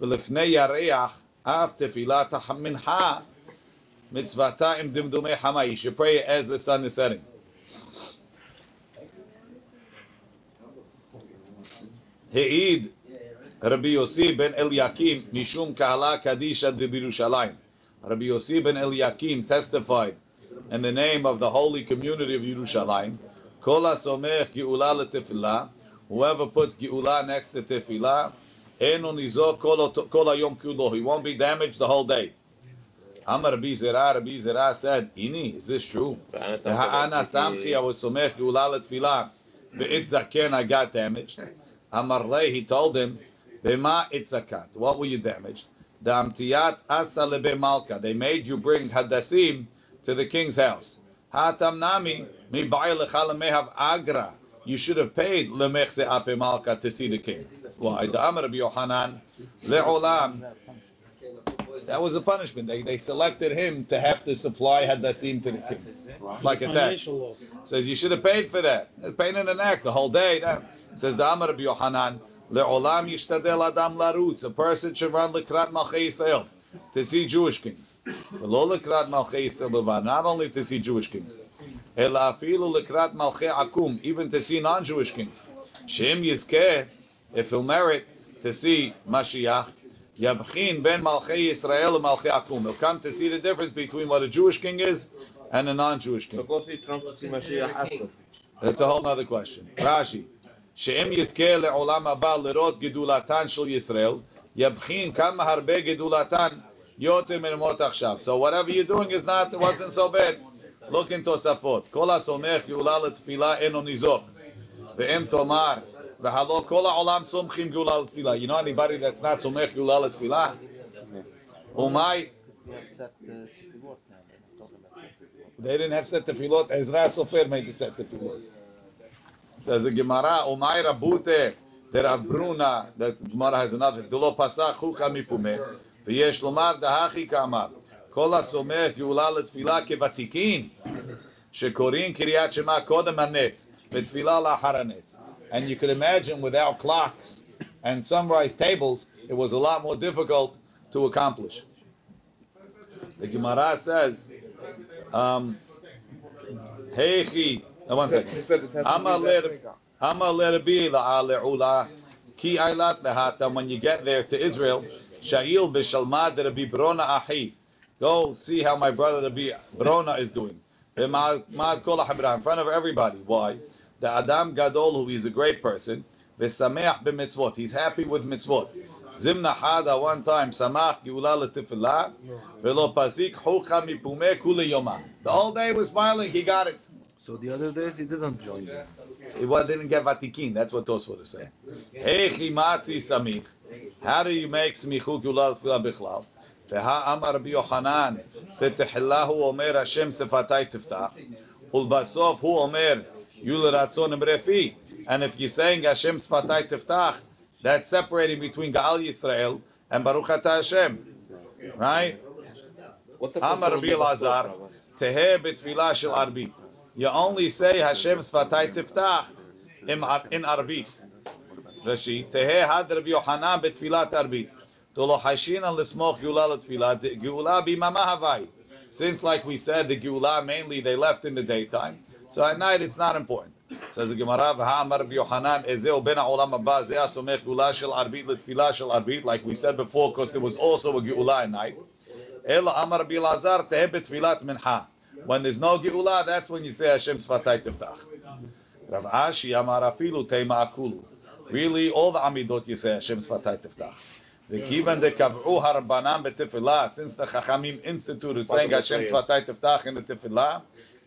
ולפני ירח, אף תפילת המנחה, מצוותה עם דמדומי חמה. You should pray as the sun is setting. העיד רבי יוסי בן אליקים משום קהלה קדישא דבירושלים. Rabbi Yossi ben Eliakim testified in the name of the holy community of Yerushalayim, Kol asomech geula letefillah, whoever puts geula next to tefillah, enu kol hayom kulo, he won't be damaged the whole day. Amar Rabbi Zerah, Rabbi Zerah said, Ini, is this true? Ha'ana samchi, I was somech geula letefillah, ve'it zaken, I got damaged. Amar lei, he told him, Bema itzakat, what were you damaged? the Amtiyat Asa Malka. They made you bring Hadassim to the king's house. Hatam Nami, mi mehav agra. You should have paid Lemechse Ape Malka to see the king. Why? The Amr Rabbi Yohanan, Le'olam. That was a punishment. They, they selected him to have to supply Hadassim to the king. Like a tax. Says you should have paid for that. Pain in the neck the whole day. That. Says the Amr Rabbi Yohanan, Le'olam yishtadel adam larutz. A person should run lekrat malchei Yisrael to see Jewish kings. Not only to see Jewish kings. Even to see non-Jewish kings. Shem Yizkeh, if he'll merit to see Mashiach, Yabchin ben Malchay Israel and Malchei Akum. He'll come to see the difference between what a Jewish king is and a non-Jewish king. That's a whole other question. Rashi, Shem Yizkeh le'olam haba lerot gedulatan shel Yisrael. Yabchin kama harbe gedulatan yotim ermot achshav. So whatever you're doing is not, wasn't so bad. Look in Tosafot. Kol ha-somech geula letfila eno nizok. Ve'em tomar. Ve'halo kol ha-olam somchim geula letfila. You know anybody that's not somech geula letfila? Umay. They didn't have set tefillot. Ezra Sofer made the set tefillot. Says the Gemara, Umay rabute. the Rav Bruna, that Gemara has another, Delo Pasach Chuka Mipume, V'yesh Lomar Dahachi Kamar, Kol HaSomech Geula L'Tfilah Kevatikin, שקוראים קריאת שמע קודם הנץ, ותפילה לאחר הנץ. And you could imagine without clocks and sunrise tables, it was a lot more difficult to accomplish. The Gemara says, um, Heichi, uh, one second. He ki ailat lehata, when you get there to Israel, Sha'il v'shalmad Rabbi Brona ahi. Go see how my brother Rabbi Brona is doing. In front of everybody. Why? The Adam Gadol, who is a great person, v'sameach b'mitzvot. He's happy with mitzvot. Zimna hada one time, samach geula l'tifillah, v'lo pasik chucha mipumeh kule yoma. The whole day was smiling, he got it. So the other days he didn't join them. He wa- didn't get vatikin. That's what Tosfot is saying. Hey chimatzi samich. How do you make smichu gulal tefillah bichlal? Veha amar Rabbi Yochanan betehillah hu omer Hashem sefatai tiftach. Ulbasof hu omer yul ratzon imrefi. And if you're saying Hashem sefatai tiftach, that's separating between Gaal Yisrael and Baruch Ata Hashem. Right? What the Amar Rabbi Elazar, Teheh betfilah shel arbit. You only say Hashem sfatai tiftach in, arbit. Rashi, Teheh had Rabbi Yohanan betfilat arbit. Tolo hashin al lismoch geula letfilah. Geula bimama havai. Since, like we said, the geula mainly they left in the daytime, so at night it's not important. Says the Gemara, "V'ha'amar Rabbi Yohanan ezeu ben ha'olam haba zeh asomech geula shel arbit letfilah shel arbit." Like we said before, because there was also a geula at night. Ela amar Rabbi Lazar teheh betfilat mincha. When there's no geula, that's when you say Hashem sfatai tiftach. Rav Ashi amar afilu teima akulu. Really, all the amidot you say Hashem sfatai tiftach. The kavru harbanan betefillah. Since the Chachamim instituted saying Hashem sfatai tiftach in the tefillah,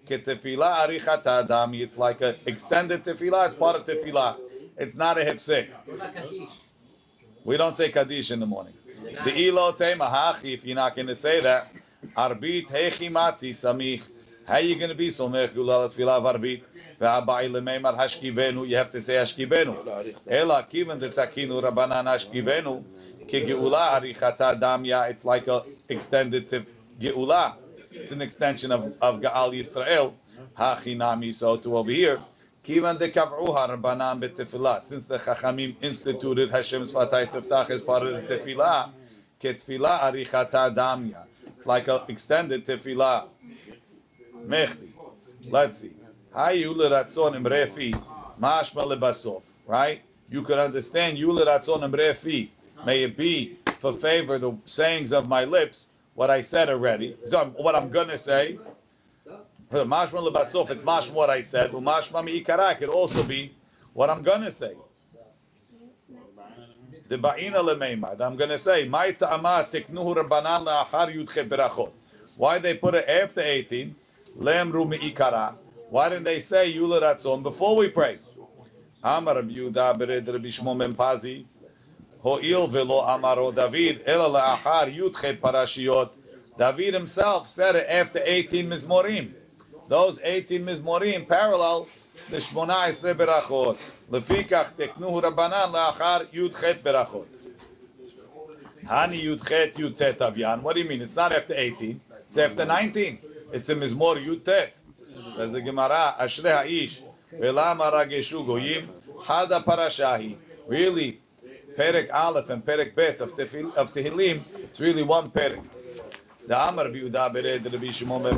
ketefillah arichat adam. It's like an extended tefillah. It's part of tefillah. It's not a hefsek. We don't say kaddish in the morning. The ilo tema hachi. If you're not going to say that, arbit matzi samich. How are you going to be somech gulal tefillah of arbit? Ve'abai lemeimar hashkivenu. You have to say hashkivenu. Ela kiven de takinu rabanan hashkivenu. Ke geula arichata damya. It's like a extended tef- geula. It's an extension of, of Gaal Yisrael. Hachinami. So to over here. Kivan de kav'uha rabbanan betefillah. Since the Chachamim instituted Hashem sfatai tiftach as part of the tefillah, ketefillah arichata damya. Like an extended tefillah. Mechdi. Let's see. Hayu leratzon imrefi mashma lebasof. Right? You could understand you leratzon imrefi. May it be for favor the sayings of my lips, what I said already. What I'm gonna say. Mashma lebasof. It's mashma what I said. Umashma miikara could also be what I'm gonna say. The ba'ina lemeimar. I'm gonna say my ta'ama tiknuhu rabbanan la'achar yudche berachot. Why they put it after 18? Lemru miikara. Why didn't they say Yula Ratzon before we pray? Amar Yehuda bered Rabbi Shimon ben Pazi. Ho'il velo amaro David ela la'achar yudche parashiyot. David himself said it after 18 mizmorim. Those 18 mizmorim parallel Shmona Esrei berachot. Lefikach teknuhu rabbanan la'achar yudchet berachot. Hani yudchet yudtet avyan. What do you mean? It's not after 18. It's after 19. It's a mizmor yudtet. Says the Gemara, Ashrei Ha'ish, Velama Rageshu Goyim. Really, Perek Aleph and Perek Bet of, Tefil, Tehillim, it's really one Perek. The Amar Biuda Bered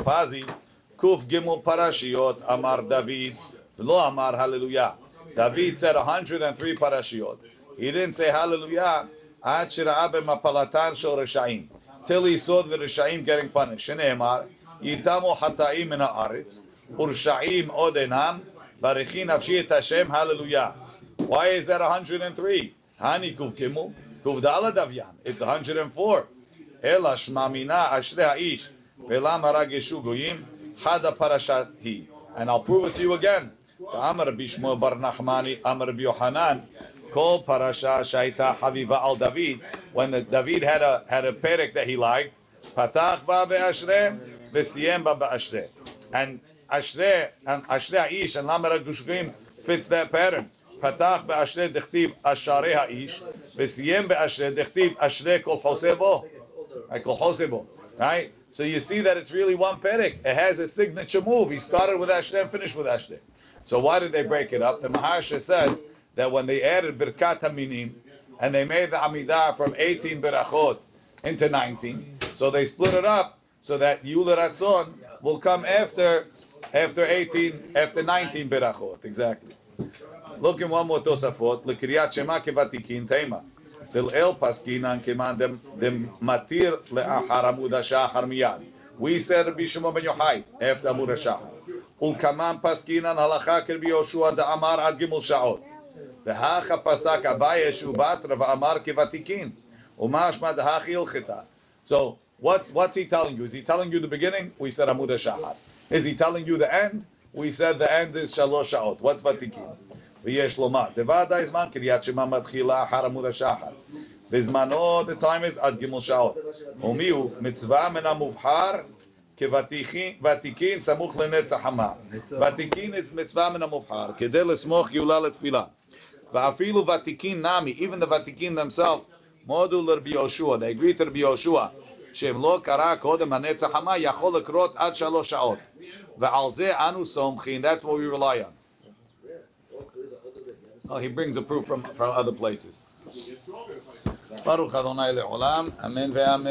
Pazi, Kuf Gimel Amar V'lo Amar Hallelujah. David said 103 parashiot. He didn't say Hallelujah. Ad shira'a b'mapalatan shel Rishayim. Till he saw the Rishayim getting punished. Shneimar, Yitamu hata'im min ha'aretz, Ursha'im odenam, Barichin nafshi et Hashem, Hallelujah. Why is that 103? Hani kuv gimel, kuv dala davyan. It's 104. Ela shmamina ashrei ha'ish, ve'lam harageshu goyim, hada parashat hi. And I'll prove it to you again. Amar Bishmo Bar Nachmani, Amar Yohanan, Kol Parasha Shaita Haviva Al David. When David had a had a perek that he liked, Patach Ba Be'Ashrei, V'Siyem Ba Be'Ashrei. And Ashrei and Ashrei Aish and Lamar Gushkim fits that pattern. Patach Be'Ashrei Dechtiv Asharei Ha'ish, V'Siyem Be'Ashrei Dechtiv Ashrei Kol Chosebo. Right, Kol Chosebo. Right? So you see that it's really one perek. It has a signature move. He started with Ashrei and finished with Ashrei. So why did they break it up? The Maharsha says that when they added Birkat Haminim and they made the Amidah from 18 Birachot into 19, so they split it up so that Yula Ratzon will come after after 18 after 19 Birachot exactly. Look in one more Tosafot. L'kriyat Shema kevatikin tema. El paskinan keman dem matir amud hashachar miyad. We said Rabbi Shimon ben Yochai after amud hashachar. ולקמן פסקינן הלכה כרבי יהושע דאמר עד ג' שעות. והכה פסק אביי שהוא בתרא ואמר כוותיקין. ומשמע דהכי הלכתה. So, what's, what's he telling you? Is he telling you the beginning? We said עמוד השחר. Is he telling you the end? We said the end is שלוש שעות. What's ותיקין? ויש לומר, דוודאי זמן קריאת שמע מתחילה אחר עמוד השחר. בזמנו, the time is עד ג' שעות. ומי הוא? מצווה מן המובחר כוותיקין סמוך לנצח חמה. ותיקין is מצווה מן המובחר, כדי לסמוך גאולה לתפילה. ואפילו ותיקין נמי, even the ותיקין themselves, מודו לרבי יהושע, they agree to רבי יהושע, שאם לא קרא קודם הנצח חמה, יכול לקרות עד שלוש שעות. ועל זה אנו סומכים, that's what we rely on. Oh, he brings a proof from, from other places. ברוך אדוני לעולם, אמן ואמן.